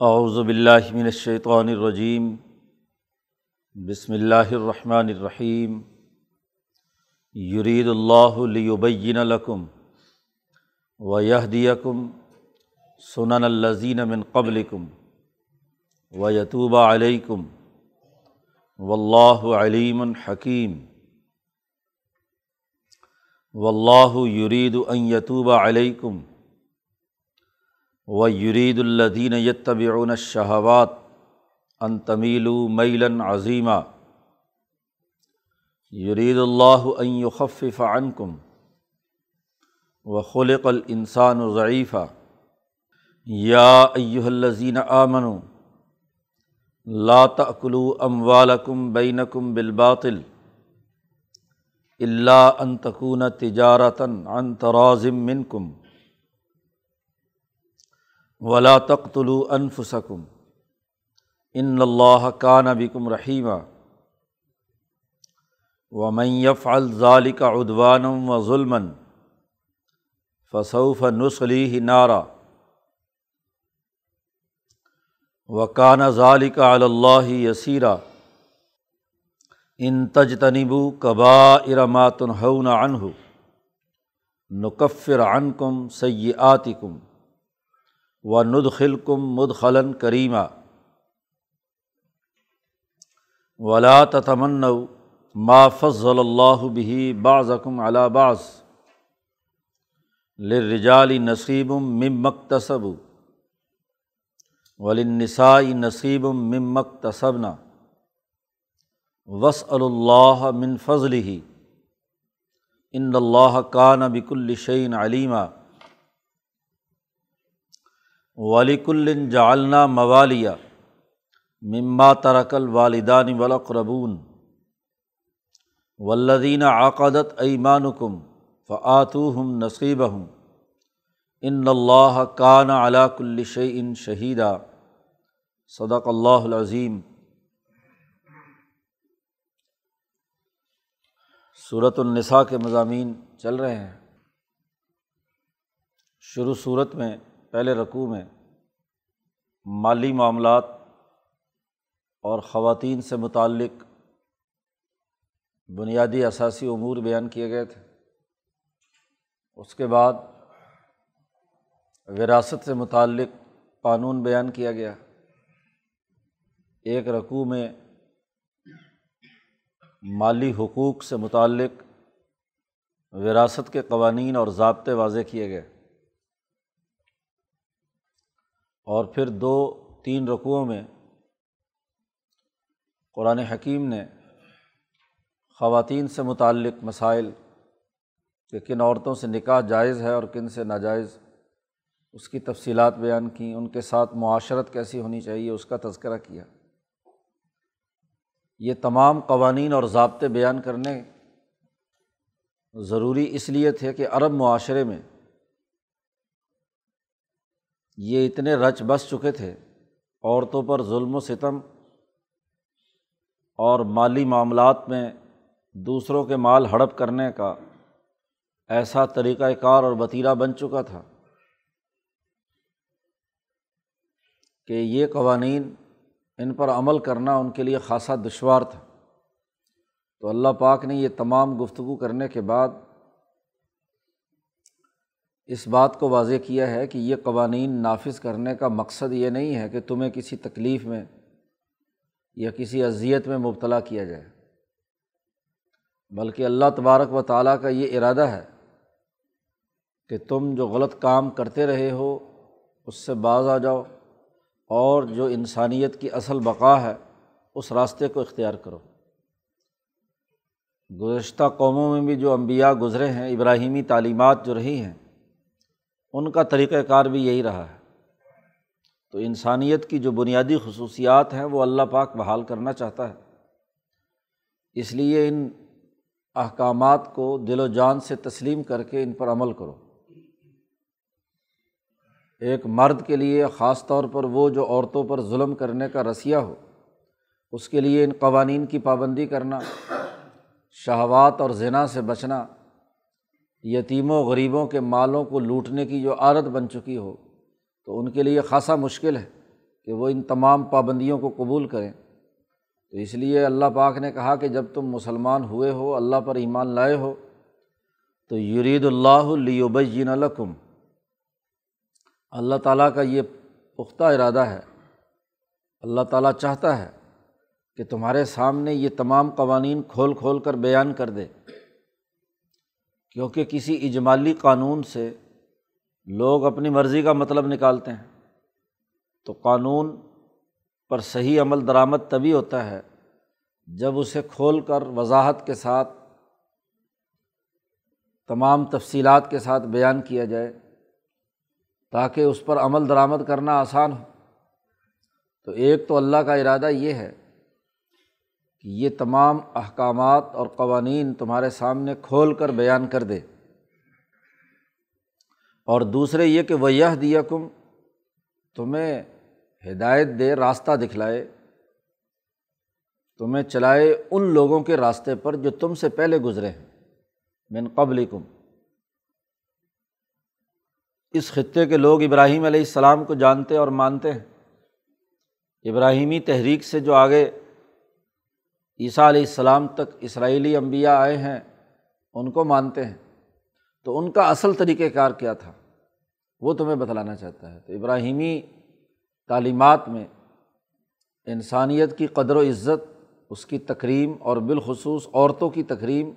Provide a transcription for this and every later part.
اعوذ باللہ من الشیطان الرجیم، بسم اللہ الرحمن الرحیم، یرید اللہ لیبین لکم و یہدیکم سنن الذین من قبلکم و یتوب علیکم واللہ علیم حکیم، واللہ یرید ان یتوب علیکم و یرید الدین یتبعون شہوات ان تمیل میلن عظیمہ یرید اللہ ان یخفف عنکم و خلق الانسان ضعیفہ یا ایہا الذین آمنوا، لا تأکلوا اموالکم بینکم بالباطل الا ان تکون تجارتا عن تراز منکم ولا تقتلوا انفسکم. ان اللہ کان بکم رحیمہ ومن يفعل ذلك عدوانا و ظلم فسوف نصلیہ نارا. وکان ذالک علی اللہ یسیرا. ان تجتنبو کبا ارمات ہون عنہ. نکفر عنکم سیئاتکم. و ندخل کم مدخلن کریمہ ولا تمن ما فضل اللہ بھی بعضکم علا بعض۔ لرجال نصیب ممکتصب ولنسائی نصیب ممکتصبنا وس اللہ من فضل ہی ان اللہ کان بک الشعین علیمہ ولیک الن جالنا موالیہ مما ترکل والدان ولاقربون ولدین عقدت ایمانکم فعتو ہم نصیب ہوں ان اللہ کان علاق الشعین شہیدہ صدق اللہ العظیم صورت النساء کے مضامین چل رہے ہیں شروع صورت میں پہلے رقوع میں مالی معاملات اور خواتین سے متعلق بنیادی اثاثی امور بیان کیے گئے تھے۔ اس کے بعد وراثت سے متعلق قانون بیان کیا گیا۔ ایک رقوع میں مالی حقوق سے متعلق وراثت کے قوانین اور ضابطے واضح کیے گئے۔ اور پھر دو، تین رقوؤں میں قرآن حکیم نے خواتین سے متعلق مسائل کہ کن عورتوں سے نکاح جائز ہے اور کن سے ناجائز، اس کی تفصیلات بیان کیں، ان کے ساتھ معاشرت کیسی ہونی چاہیے، اس کا تذکرہ کیا۔ یہ تمام قوانین اور ضابطے بیان کرنے ضروری اس لیے تھے کہ عرب معاشرے میں یہ اتنے رچ بس چکے تھے، عورتوں پر ظلم و ستم اور مالی معاملات میں دوسروں کے مال ہڑپ کرنے کا ایسا طریقۂ کار اور وطیرہ بن چکا تھا کہ یہ قوانین ان پر عمل کرنا ان کے لیے خاصا دشوار تھا۔ تو اللہ پاک نے یہ تمام گفتگو کرنے کے بعد اس بات کو واضح کیا ہے کہ یہ قوانین نافذ کرنے کا مقصد یہ نہیں ہے کہ تمہیں کسی تکلیف میں یا کسی اذیت میں مبتلا کیا جائے۔ بلکہ اللہ تبارک و تعالیٰ کا یہ ارادہ ہے کہ تم جو غلط کام کرتے رہے ہو، اس سے باز آ جاؤ اور جو انسانیت کی اصل بقا ہے، اس راستے کو اختیار کرو۔ گزشتہ قوموں میں بھی جو امبیا گزرے ہیں، ابراہیمی تعلیمات جو رہی ہیں ان کا طریقۂ کار بھی یہی رہا ہے۔ تو انسانیت کی جو بنیادی خصوصیات ہیں، وہ اللہ پاک بحال کرنا چاہتا ہے۔ اس لیے ان احکامات کو دل و جان سے تسلیم کر کے ان پر عمل کرو۔ ایک مرد کے لیے خاص طور پر وہ جو عورتوں پر ظلم کرنے کا رسیہ ہو، اس کے لیے ان قوانین کی پابندی کرنا، شہوات اور ذنا سے بچنا یتیموں غریبوں کے مالوں کو لوٹنے کی جو عادت بن چکی ہو، تو ان کے لیے خاصا مشکل ہے کہ وہ ان تمام پابندیوں کو قبول کریں۔ تو اس لیے اللہ پاک نے کہا کہ جب تم مسلمان ہوئے ہو، اللہ پر ایمان لائے ہو، تو یرید اللہ لیبین الکم اللہ تعالیٰ کا یہ پختہ ارادہ ہے۔ اللہ تعالیٰ چاہتا ہے کہ تمہارے سامنے یہ تمام قوانین کھول کھول کر بیان کر دے۔ کیونکہ کسی اجمالی قانون سے لوگ اپنی مرضی کا مطلب نکالتے ہیں۔ تو قانون پر صحیح عمل درآمد تبھی ہوتا ہے جب اسے کھول کر وضاحت کے ساتھ، تمام تفصیلات کے ساتھ بیان کیا جائے تاکہ اس پر عمل درآمد کرنا آسان ہو۔ تو ایک تو اللہ کا ارادہ یہ ہے یہ تمام احکامات اور قوانین تمہارے سامنے کھول کر بیان کر دے۔ اور دوسرے یہ کہ وہ یہ دیا کم تمہیں ہدایت دے، راستہ دکھلائے، تمہیں چلائے ان لوگوں کے راستے پر جو تم سے پہلے گزرے ہیں۔ من قبل کم اس خطے کے لوگ ابراہیم علیہ السلام کو جانتے اور مانتے ہیں۔ ابراہیمی تحریک سے جو آگے عیسیٰ علیہ السلام تک اسرائیلی انبیاء آئے ہیں، ان کو مانتے ہیں۔ تو ان کا اصل طریقۂ کار کیا تھا؟ وہ تمہیں بتلانا چاہتا ہے۔ تو ابراہیمی تعلیمات میں انسانیت کی قدر و عزت، اس کی تکریم اور بالخصوص عورتوں کی تکریم،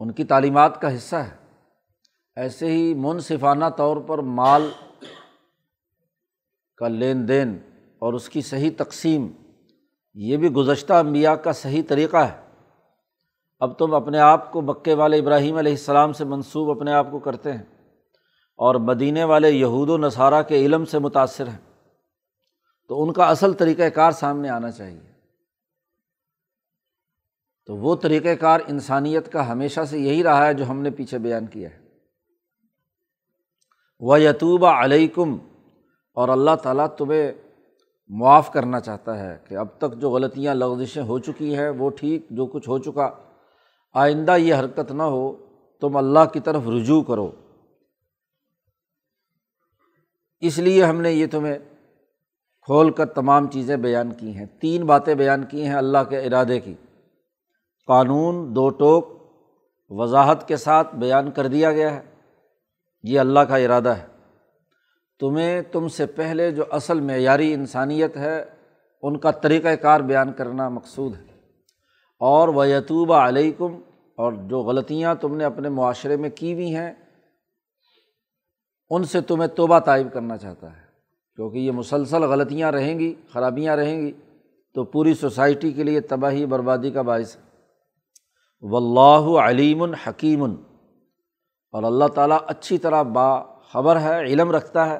ان کی تعلیمات کا حصہ ہے۔ ایسے ہی منصفانہ طور پر مال کا لین دین اور اس کی صحیح تقسیم یہ بھی گزشتہ انبیاء کا صحیح طریقہ ہے۔ اب تم اپنے آپ کو مکے والے ابراہیم علیہ السلام سے منسوب اپنے آپ کو کرتے ہیں اور مدینے والے یہود و نصارہ کے علم سے متاثر ہیں۔ تو ان کا اصل طریقۂ کار سامنے آنا چاہیے۔ تو وہ طریقۂ کار انسانیت کا ہمیشہ سے یہی رہا ہے جو ہم نے پیچھے بیان کیا ہے۔ وہ یتوبہ علیکم اور اللہ تعالیٰ تمہیں معاف کرنا چاہتا ہے کہ اب تک جو غلطیاں لغزشیں ہو چکی ہیں، وہ ٹھیک جو کچھ ہو چکا۔ آئندہ یہ حرکت نہ ہو، تم اللہ کی طرف رجوع کرو۔ اس لیے ہم نے یہ تمہیں کھول کر تمام چیزیں بیان کی ہیں۔ تین باتیں بیان کی ہیں اللہ کے ارادے کی۔ قانون، دو ٹوک، وضاحت کے ساتھ بیان کر دیا گیا ہے۔ یہ اللہ کا ارادہ ہے۔ تمہیں تم سے پہلے جو اصل معیاری انسانیت ہے، ان کا طریقۂ کار بیان کرنا مقصود ہے۔ اور وہ یتوبہ علیکم اور جو غلطیاں تم نے اپنے معاشرے میں کی ہوئی ہیں، ان سے تمہیں توبہ طائب کرنا چاہتا ہے۔ کیونکہ یہ مسلسل غلطیاں رہیں گی، خرابیاں رہیں گی، تو پوری سوسائٹی کے لیے تباہی بربادی کا باعث ہے۔ و اللہ علیم الحکیم اور اللہ تعالیٰ اچھی طرح با خبر ہے، علم رکھتا ہے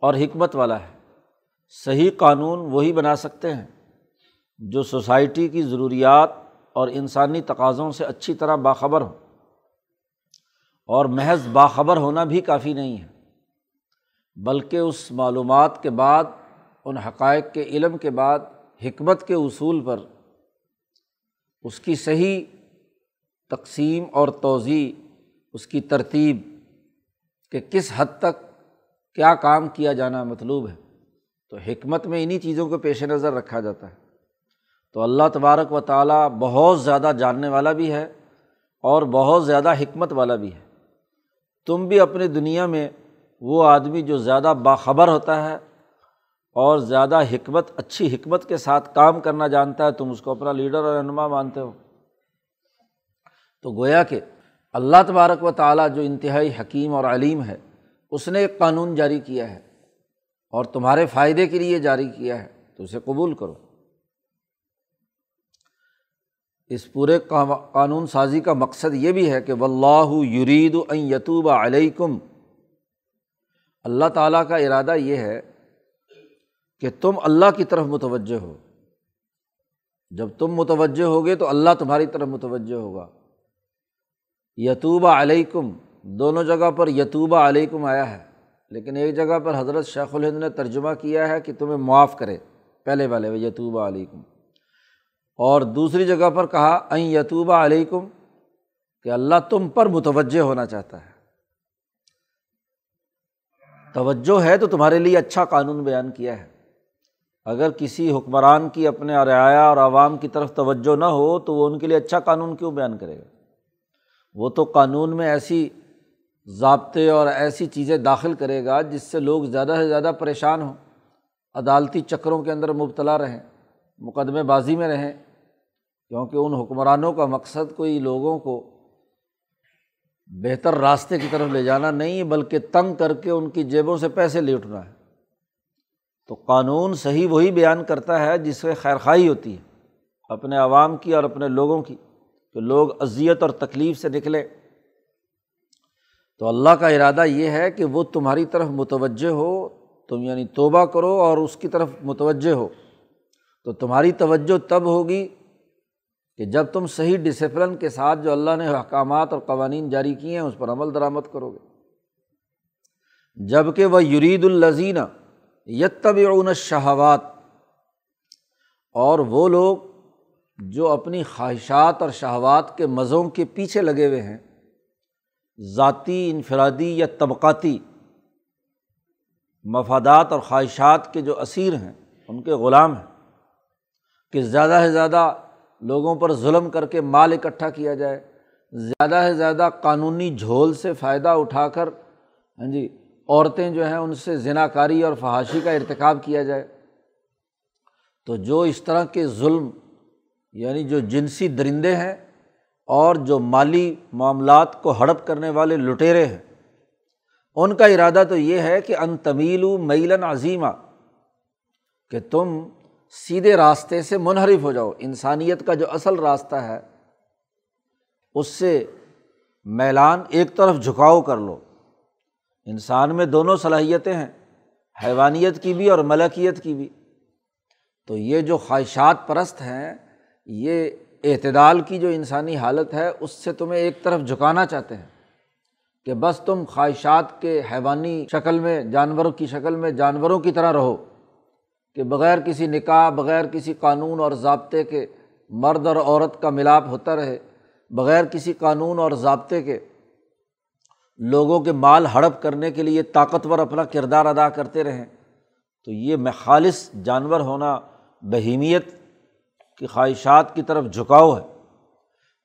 اور حکمت والا ہے۔ صحیح قانون وہی بنا سکتے ہیں جو سوسائٹی کی ضروریات اور انسانی تقاضوں سے اچھی طرح باخبر ہوں۔ اور محض باخبر ہونا بھی کافی نہیں ہے، بلکہ اس معلومات کے بعد، ان حقائق کے علم کے بعد، حکمت کے اصول پر اس کی صحیح تقسیم اور توضیع اس کی ترتیب کہ کس حد تک کیا کام کیا جانا مطلوب ہے۔ تو حکمت میں انہیں چیزوں کو پیش نظر رکھا جاتا ہے۔ تو اللہ تبارک و تعالیٰ بہت زیادہ جاننے والا بھی ہے اور بہت زیادہ حکمت والا بھی ہے۔ تم بھی اپنی دنیا میں وہ آدمی جو زیادہ باخبر ہوتا ہے اور زیادہ حکمت، اچھی حکمت کے ساتھ کام کرنا جانتا ہے، تم اس کو اپنا لیڈر اور رہنما مانتے ہو۔ تو گویا کہ اللہ تبارک و تعالیٰ جو انتہائی حکیم اور علیم ہے، اس نے ایک قانون جاری کیا ہے اور تمہارے فائدے کے لیے جاری کیا ہے، تو اسے قبول کرو۔ اس پورے قانون سازی کا مقصد یہ بھی ہے کہ و اللہ یرید یتوب علیکم اللہ تعالیٰ کا ارادہ یہ ہے کہ تم اللہ کی طرف متوجہ ہو۔ جب تم متوجہ ہوگے تو اللہ تمہاری طرف متوجہ ہوگا۔ یتوبہ علیکم، دونوں جگہ پر یتوبہ علیکم آیا ہے، لیکن ایک جگہ پر حضرت شیخ الہند نے ترجمہ کیا ہے کہ تمہیں معاف کرے، پہلے والے یتوبہ علیکم۔ اور دوسری جگہ پر کہا، این یتوبہ علیکم، کہ اللہ تم پر متوجہ ہونا چاہتا ہے۔ توجہ ہے تو تمہارے لیے اچھا قانون بیان کیا ہے۔ اگر کسی حکمران کی اپنے رعایا اور عوام کی طرف توجہ نہ ہو، تو وہ ان کے لیے اچھا قانون کیوں بیان کرے گا؟ وہ تو قانون میں ایسی ضابطے اور ایسی چیزیں داخل کرے گا جس سے لوگ زیادہ سے زیادہ پریشان ہوں، عدالتی چکروں کے اندر مبتلا رہیں، مقدمے بازی میں رہیں، کیونکہ ان حکمرانوں کا مقصد کوئی لوگوں کو بہتر راستے کی طرف لے جانا نہیں ہے بلکہ تنگ کر کے ان کی جیبوں سے پیسے لوٹنا ہے۔ تو قانون صحیح وہی بیان کرتا ہے جس سے خیر ہوتی ہے، اپنے عوام کی اور اپنے لوگوں کی۔ کہ لوگ اذیت اور تکلیف سے نکلے تو اللہ کا ارادہ یہ ہے کہ وہ تمہاری طرف متوجہ ہو، تم یعنی توبہ کرو اور اس کی طرف متوجہ ہو۔ تو تمہاری توجہ تب ہوگی کہ جب تم صحیح ڈسپلن کے ساتھ جو اللہ نے احکامات اور قوانین جاری کیے ہیں، اس پر عمل درآمد کرو گے۔ جبکہ وہ یرید الزین یتب اون شہوات اور وہ لوگ جو اپنی خواہشات اور شہوات کے مزوں کے پیچھے لگے ہوئے ہیں، ذاتی، انفرادی یا طبقاتی مفادات اور خواہشات کے جو اسیر ہیں، ان کے غلام ہیں۔ کہ زیادہ سے زیادہ لوگوں پر ظلم کر کے مال اکٹھا کیا جائے، زیادہ سے زیادہ قانونی جھول سے فائدہ اٹھا کر ہاں جی عورتیں جو ہیں، ان سے ذنا کاری اور فحاشی کا ارتکاب کیا جائے۔ تو جو اس طرح کے ظلم یعنی جو جنسی درندے ہیں اور جو مالی معاملات کو ہڑپ کرنے والے لٹیرے ہیں۔ ان کا ارادہ تو یہ ہے کہ ان تمیل میلن عظیمہ کہ تم سیدھے راستے سے منحرف ہو جاؤ۔ انسانیت کا جو اصل راستہ ہے، اس سے میلان ایک طرف جھکاؤ کر لو۔ انسان میں دونوں صلاحیتیں ہیں، حیوانیت کی بھی اور ملکیت کی بھی۔ تو یہ جو خواہشات پرست ہیں یہ اعتدال کی جو انسانی حالت ہے، اس سے تمہیں ایک طرف جھکانا چاہتے ہیں کہ بس تم خواہشات کے حیوانی شکل میں، جانوروں کی شکل میں، جانوروں کی طرح رہو کہ بغیر کسی نکاح، بغیر کسی قانون اور ضابطے کے مرد اور عورت کا ملاپ ہوتا رہے، بغیر کسی قانون اور ضابطے کے لوگوں کے مال ہڑپ کرنے کے لیے طاقتور اپنا کردار ادا کرتے رہیں، تو یہ میں خالص جانور ہونا بہیمیت کی خواہشات کی طرف جھکاؤ ہے۔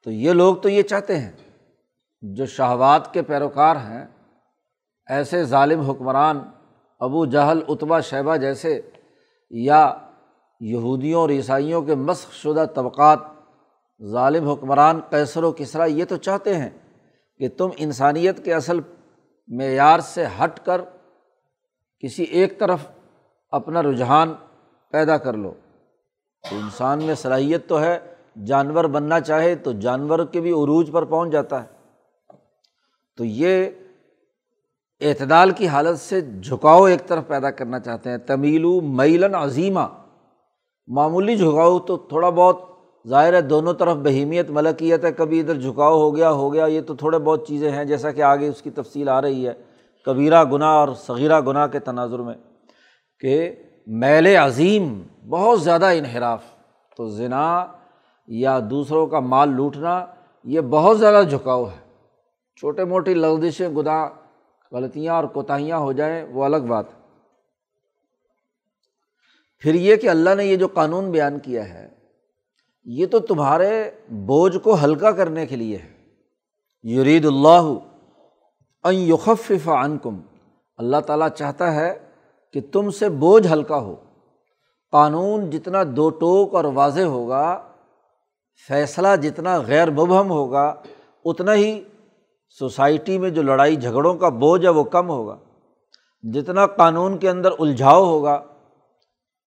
تو یہ لوگ تو یہ چاہتے ہیں، جو شہوات کے پیروکار ہیں، ایسے ظالم حکمران ابو جہل اتبا شیبہ جیسے، یا یہودیوں اور عیسائیوں کے مسخ شدہ طبقات، ظالم حکمران کیسر و کسرا یہ تو چاہتے ہیں کہ تم انسانیت کے اصل معیار سے ہٹ کر کسی ایک طرف اپنا رجحان پیدا کر لو۔ تو انسان میں صلاحیت تو ہے، جانور بننا چاہے تو جانور کے بھی عروج پر پہنچ جاتا ہے۔ تو یہ اعتدال کی حالت سے جھکاؤ ایک طرف پیدا کرنا چاہتے ہیں۔ تمیلو میلن عظیمہ۔ معمولی جھکاؤ تو تھوڑا بہت ظاہر ہے، دونوں طرف بہیمیت، ملکیت ہے۔ کبھی ادھر جھکاؤ ہو گیا ہو گیا، یہ تو تھوڑے بہت چیزیں ہیں۔ جیسا کہ آگے اس کی تفصیل آ رہی ہے، کبیرہ گناہ اور صغیرہ گناہ کے تناظر میں کہ میل عظیم، بہت زیادہ انحراف۔ تو ذنا یا دوسروں کا مال لوٹنا، یہ بہت زیادہ جھکاؤ ہے۔ چھوٹے موٹی لغزشیں، گناہ، غلطیاں اور کوتاہیاں ہو جائیں، وہ الگ بات ہے۔ پھر یہ کہ اللہ نے یہ جو قانون بیان کیا ہے، یہ تو تمہارے بوجھ کو ہلکا کرنے کے لیے ہے۔ یرید اللہ یخف عنکم۔ اللہ تعالیٰ چاہتا ہے کہ تم سے بوجھ ہلکا ہو۔ قانون جتنا دو ٹوک اور واضح ہوگا، فیصلہ جتنا غیر مبہم ہوگا، اتنا ہی سوسائٹی میں جو لڑائی جھگڑوں کا بوجھ ہے وہ کم ہوگا۔ جتنا قانون کے اندر الجھاؤ ہوگا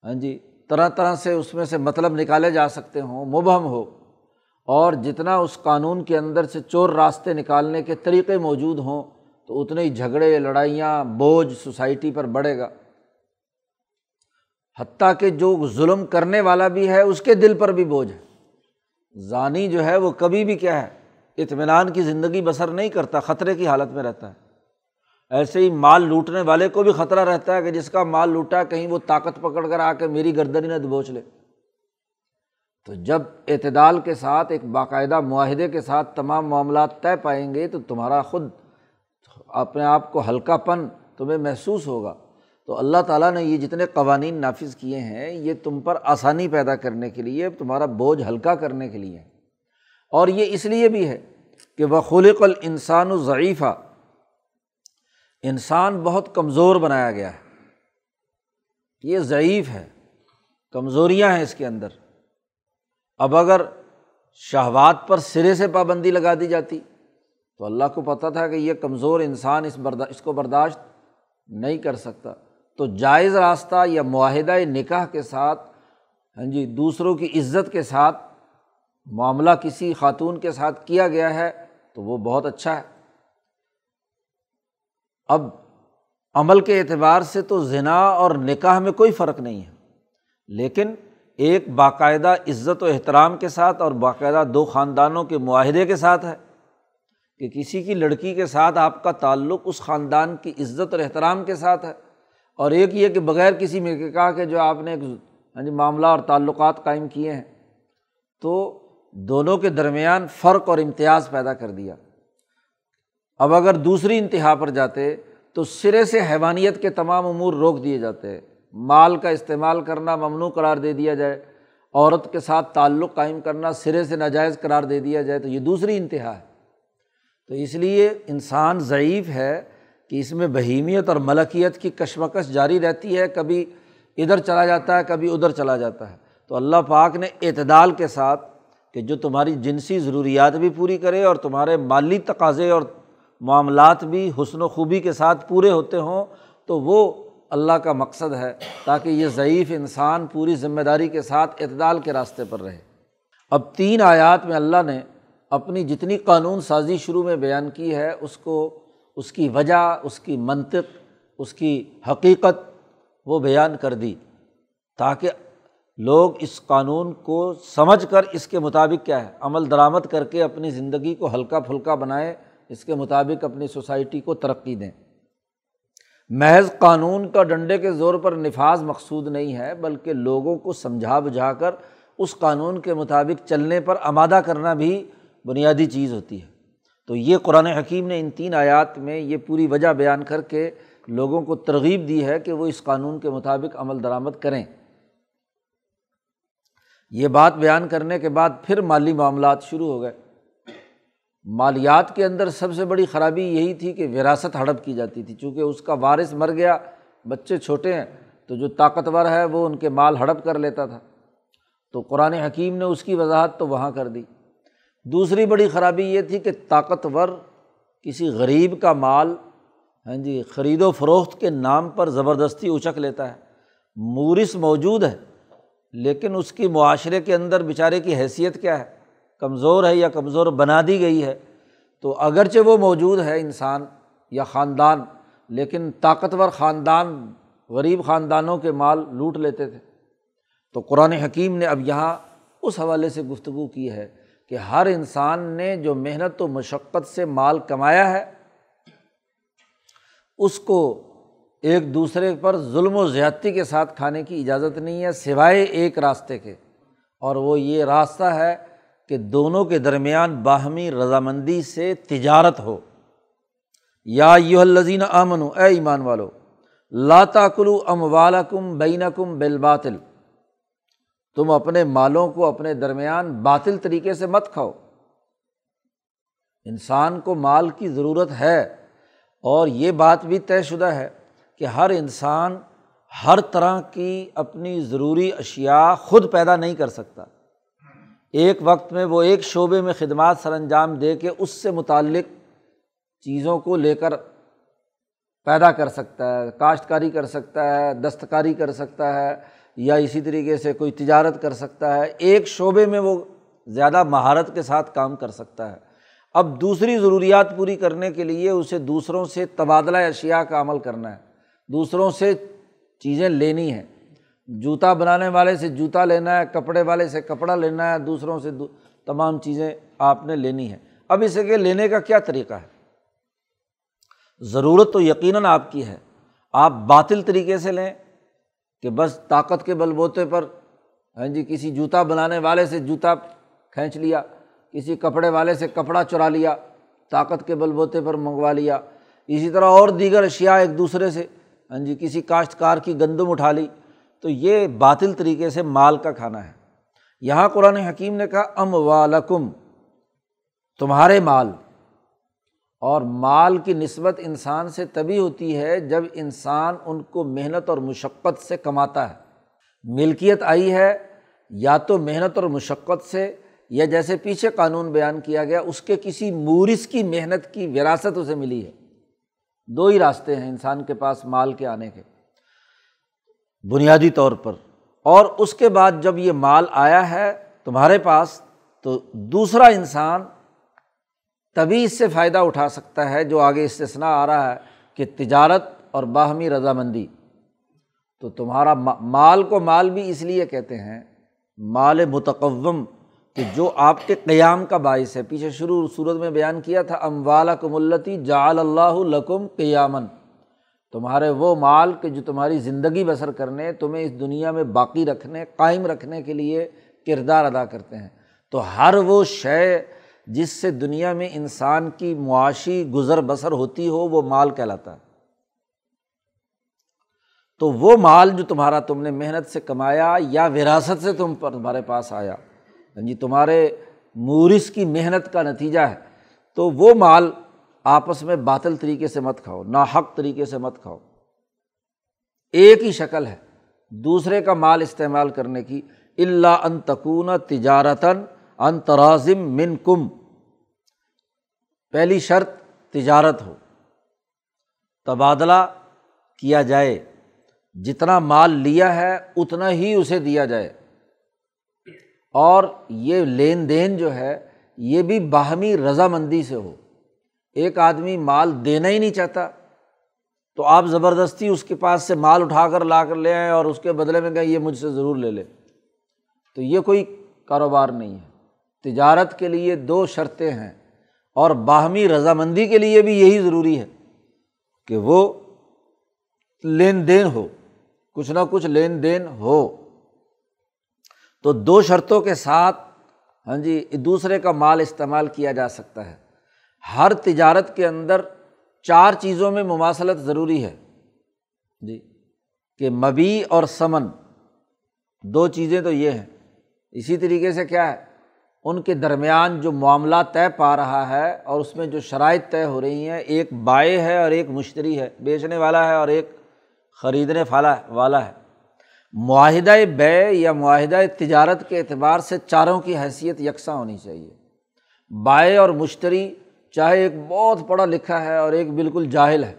ہاں جی طرح طرح سے اس میں سے مطلب نکالے جا سکتے ہوں، مبہم ہو۔ اور جتنا اس قانون کے اندر سے چور راستے نکالنے کے طریقے موجود ہوں، تو اتنے ہی جھگڑے، لڑائیاں، بوجھ سوسائٹی پر بڑھے گا۔ حتیٰ کہ جو ظلم کرنے والا بھی ہے، اس کے دل پر بھی بوجھ ہے۔ ضانی جو ہے، وہ کبھی بھی کیا ہے، اطمینان کی زندگی بسر نہیں کرتا، خطرے کی حالت میں رہتا ہے۔ ایسے ہی مال لوٹنے والے کو بھی خطرہ رہتا ہے کہ جس کا مال لوٹا، کہیں وہ طاقت پکڑ کر آ کے میری گردنی نہ دبوچ لے۔ تو جب اعتدال کے ساتھ، ایک باقاعدہ معاہدے کے ساتھ تمام معاملات طے پائیں گے، تو تمہارا خود اپنے آپ کو ہلکا پن تمہیں محسوس ہوگا۔ تو اللہ تعالیٰ نے یہ جتنے قوانین نافذ کیے ہیں، یہ تم پر آسانی پیدا کرنے کے لیے تمہارا بوجھ ہلکا کرنے کے لیے اور یہ اس لیے بھی ہے کہ وہ خلق الانسان و ضعیفہ انسان بہت کمزور بنایا گیا ہے۔ یہ ضعیف ہے۔ کمزوریاں ہیں اس کے اندر۔ اب اگر شہوات پر سرے سے پابندی لگا دی جاتی، تو اللہ کو پتہ تھا کہ یہ کمزور انسان اس بردا اس کو برداشت نہیں کر سکتا۔ تو جائز راستہ یا معاہدہ نکاح کے ساتھ ہاں جی دوسروں کی عزت کے ساتھ معاملہ کسی خاتون کے ساتھ کیا گیا ہے تو وہ بہت اچھا ہے۔ اب عمل کے اعتبار سے تو ذنا اور نکاح میں کوئی فرق نہیں ہے، لیکن ایک باقاعدہ عزت و احترام کے ساتھ اور باقاعدہ دو خاندانوں کے معاہدے کے ساتھ ہے کہ کسی کی لڑکی کے ساتھ آپ کا تعلق اس خاندان کی عزت اور احترام کے ساتھ ہے۔ اور ایک یہ کہ بغیر کسی میں کہا کہ جو آپ نے ایک ہاں جی معاملہ اور تعلقات قائم کیے ہیں، تو دونوں کے درمیان فرق اور امتیاز پیدا کر دیا۔ اب اگر دوسری انتہا پر جاتے تو سرے سے حیوانیت کے تمام امور روک دیے جاتے ہیں مال کا استعمال کرنا ممنوع قرار دے دیا جائے، عورت کے ساتھ تعلق قائم کرنا سرے سے ناجائز قرار دے دیا جائے، تو یہ دوسری انتہا ہے۔ تو اس لیے انسان ضعیف ہے کہ اس میں بہیمیت اور ملکیت کی کشمکش جاری رہتی ہے، کبھی ادھر چلا جاتا ہے، کبھی ادھر چلا جاتا ہے۔ تو اللہ پاک نے اعتدال کے ساتھ کہ جو تمہاری جنسی ضروریات بھی پوری کرے اور تمہارے مالی تقاضے اور معاملات بھی حسن و خوبی کے ساتھ پورے ہوتے ہوں، تو وہ اللہ کا مقصد ہے تاکہ یہ ضعیف انسان پوری ذمہ داری کے ساتھ اعتدال کے راستے پر رہے۔ اب تین آیات میں اللہ نے اپنی جتنی قانون سازی شروع میں بیان کی ہے، اس کو اس کی وجہ، اس کی منطق، اس کی حقیقت وہ بیان کر دی تاکہ لوگ اس قانون کو سمجھ کر اس کے مطابق کیا ہے، عمل درآمد کر کے اپنی زندگی کو ہلکا پھلکا بنائے، اس کے مطابق اپنی سوسائٹی کو ترقی دیں۔ محض قانون کا ڈنڈے کے زور پر نفاذ مقصود نہیں ہے، بلکہ لوگوں کو سمجھا بجھا کر اس قانون کے مطابق چلنے پر آمادہ کرنا بھی بنیادی چیز ہوتی ہے۔ تو یہ قرآن حکیم نے ان تین آیات میں یہ پوری وجہ بیان کر کے لوگوں کو ترغیب دی ہے کہ وہ اس قانون کے مطابق عمل درآمد کریں۔ یہ بات بیان کرنے کے بعد پھر مالی معاملات شروع ہو گئے۔ مالیات کے اندر سب سے بڑی خرابی یہی تھی کہ وراثت ہڑپ کی جاتی تھی۔ چونکہ اس کا وارث مر گیا، بچے چھوٹے ہیں، تو جو طاقتور ہے وہ ان کے مال ہڑپ کر لیتا تھا۔ تو قرآن حکیم نے اس کی وضاحت تو وہاں کر دی۔ دوسری بڑی خرابی یہ تھی کہ طاقتور کسی غریب کا مال ہاں جی خرید و فروخت کے نام پر زبردستی اچک لیتا ہے۔ مورث موجود ہے، لیکن اس کی معاشرے کے اندر بیچارے کی حیثیت کیا ہے؟ کمزور ہے یا کمزور بنا دی گئی ہے؟ تو اگرچہ وہ موجود ہے انسان یا خاندان، لیکن طاقتور خاندان غریب خاندانوں کے مال لوٹ لیتے تھے۔ تو قرآن حکیم نے اب یہاں اس حوالے سے گفتگو کی ہے کہ ہر انسان نے جو محنت و مشقت سے مال کمایا ہے، اس کو ایک دوسرے پر ظلم و زیادتی کے ساتھ کھانے کی اجازت نہیں ہے، سوائے ایک راستے کے۔ اور وہ یہ راستہ ہے کہ دونوں کے درمیان باہمی رضامندی سے تجارت ہو۔ یا یو الزین امن اے ایمان والو لاتا کلو ام والم بین کم بالباطل۔ تم اپنے مالوں کو اپنے درمیان باطل طریقے سے مت کھاؤ۔ انسان کو مال کی ضرورت ہے اور یہ بات بھی طے شدہ ہے کہ ہر انسان ہر طرح کی اپنی ضروری اشیا خود پیدا نہیں کر سکتا۔ ایک وقت میں وہ ایک شعبے میں خدمات سر انجام دے کے اس سے متعلق چیزوں کو لے کر پیدا کر سکتا ہے، کاشتکاری کر سکتا ہے، دستکاری کر سکتا ہے۔ یا اسی طریقے سے کوئی تجارت کر سکتا ہے، ایک شعبے میں وہ زیادہ مہارت کے ساتھ کام کر سکتا ہے۔ اب دوسری ضروریات پوری کرنے کے لیے اسے دوسروں سے تبادلہ اشیا کا عمل کرنا ہے۔ دوسروں سے چیزیں لینی ہیں۔ جوتا بنانے والے سے جوتا لینا ہے، کپڑے والے سے کپڑا لینا ہے، دوسروں سے دو تمام چیزیں آپ نے لینی ہے اب اسے کہ لینے کا کیا طریقہ ہے؟ ضرورت تو یقیناً آپ کی ہے۔ آپ باطل طریقے سے لیں کہ بس طاقت کے بل بوتے پر ہاں جی کسی جوتا بنانے والے سے جوتا کھینچ لیا، کسی کپڑے والے سے کپڑا چرا لیا، طاقت کے بل بوتے پر منگوا لیا۔ اسی طرح اور دیگر اشیا ایک دوسرے سے ہاں جی کسی کاشتکار کی گندم اٹھا لی۔ تو یہ باطل طریقے سے مال کا کھانا ہے۔ یہاں قرآن حکیم نے کہا ام والکم تمہارے مال۔ اور مال کی نسبت انسان سے تبھی ہوتی ہے جب انسان ان کو محنت اور مشقت سے کماتا ہے۔ ملکیت آئی ہے، یا تو محنت اور مشقت سے، یا جیسے پیچھے قانون بیان کیا گیا، اس کے کسی مورث کی محنت کی وراثت اسے ملی ہے۔ دو ہی راستے ہیں انسان کے پاس مال کے آنے کے۔ بنیادی طور پر۔ اور اس کے بعد جب یہ مال آیا ہے تمہارے پاس، تو دوسرا انسان تبھی اس سے فائدہ اٹھا سکتا ہے جو آگے استثنا آ رہا ہے کہ تجارت اور باہمی رضامندی۔ تو تمہارا مال کو مال بھی اس لیے کہتے ہیں، مال متقوم، کہ جو آپ کے قیام کا باعث ہے۔ پیچھے شروع صورت میں بیان کیا تھا ام والا کملتی جال اللہ لکم قیامن تمہارے وہ مال کہ جو تمہاری زندگی بسر کرنے، تمہیں اس دنیا میں باقی رکھنے، قائم رکھنے کے لیے کردار ادا کرتے ہیں۔ تو ہر وہ شے جس سے دنیا میں انسان کی معاشی گزر بسر ہوتی ہو، وہ مال کہلاتا ہے۔ تو وہ مال جو تمہارا تم نے محنت سے کمایا یا وراثت سے تم پر تمہارے پاس آیا جی تمہارے مورث کی محنت کا نتیجہ ہے، تو وہ مال آپس میں باطل طریقے سے مت کھاؤ نا حق طریقے سے مت کھاؤ۔ ایک ہی شکل ہے، دوسرے کا مال استعمال کرنے کی اللہ ان تکون تجارتاً انتراظم من کم پہلی شرط تجارت ہو۔ تبادلہ کیا جائے، جتنا مال لیا ہے اتنا ہی اسے دیا جائے۔ اور یہ لین دین جو ہے، یہ بھی باہمی رضامندی سے ہو۔ ایک آدمی مال دینا ہی نہیں چاہتا، تو آپ زبردستی اس کے پاس سے مال اٹھا کر لا کر لے آئیں اور اس کے بدلے میں کہیں یہ مجھ سے ضرور لے لے۔ تو یہ کوئی کاروبار نہیں ہے۔ تجارت کے لیے دو شرطیں ہیں اور باہمی رضامندی کے لیے بھی یہی ضروری ہے کہ وہ لین دین ہو، کچھ نہ کچھ لین دین ہو۔ تو دو شرطوں کے ساتھ ہاں جی دوسرے کا مال استعمال کیا جا سکتا ہے۔ ہر تجارت کے اندر چار چیزوں میں مماثلت ضروری ہے۔ جی کہ مبی اور سمن، دو چیزیں تو یہ ہیں۔ اسی طریقے سے کیا ہے؟ ان کے درمیان جو معاملہ طے پا رہا ہے اور اس میں جو شرائط طے ہو رہی ہیں، ایک بائیں ہے اور ایک مشتری ہے، بیچنے والا ہے اور ایک خریدنے والا والا ہے۔ معاہدہ بے یا معاہدہ تجارت کے اعتبار سے چاروں کی حیثیت یکساں ہونی چاہیے۔ بائیں اور مشتری چاہے ایک بہت پڑھا لکھا ہے اور ایک بالکل جاہل ہے،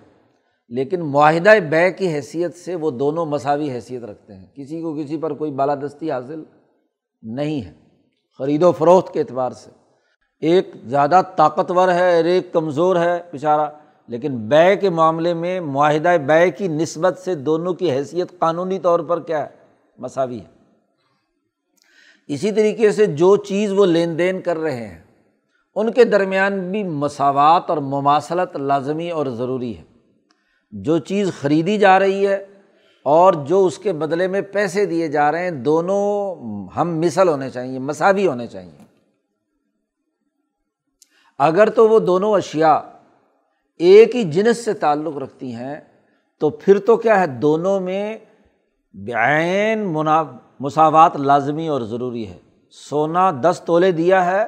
لیکن معاہدہ بے کی حیثیت سے وہ دونوں مساوی حیثیت رکھتے ہیں۔ کسی کو کسی پر کوئی بالادستی حاصل نہیں ہے۔ خرید و فروخت کے اعتبار سے۔ ایک زیادہ طاقتور ہے، اور ایک کمزور ہے بیچارہ۔ لیکن بے کے معاملے میں معاہدہ بے کی نسبت سے دونوں کی حیثیت قانونی طور پر کیا ہے؟ مساوی ہے۔ اسی طریقے سے جو چیز وہ لین دین کر رہے ہیں، ان کے درمیان بھی مساوات اور مماثلت لازمی اور ضروری ہے۔ جو چیز خریدی جا رہی ہے اور جو اس کے بدلے میں پیسے دیے جا رہے ہیں، دونوں ہم مثل ہونے چاہیے مساوی ہونے چاہیے۔ اگر تو وہ دونوں اشیا ایک ہی جنس سے تعلق رکھتی ہیں، تو پھر تو کیا ہے؟ دونوں میں بین منا، مساوات لازمی اور ضروری ہے۔ سونا دس تولے دیا ہے،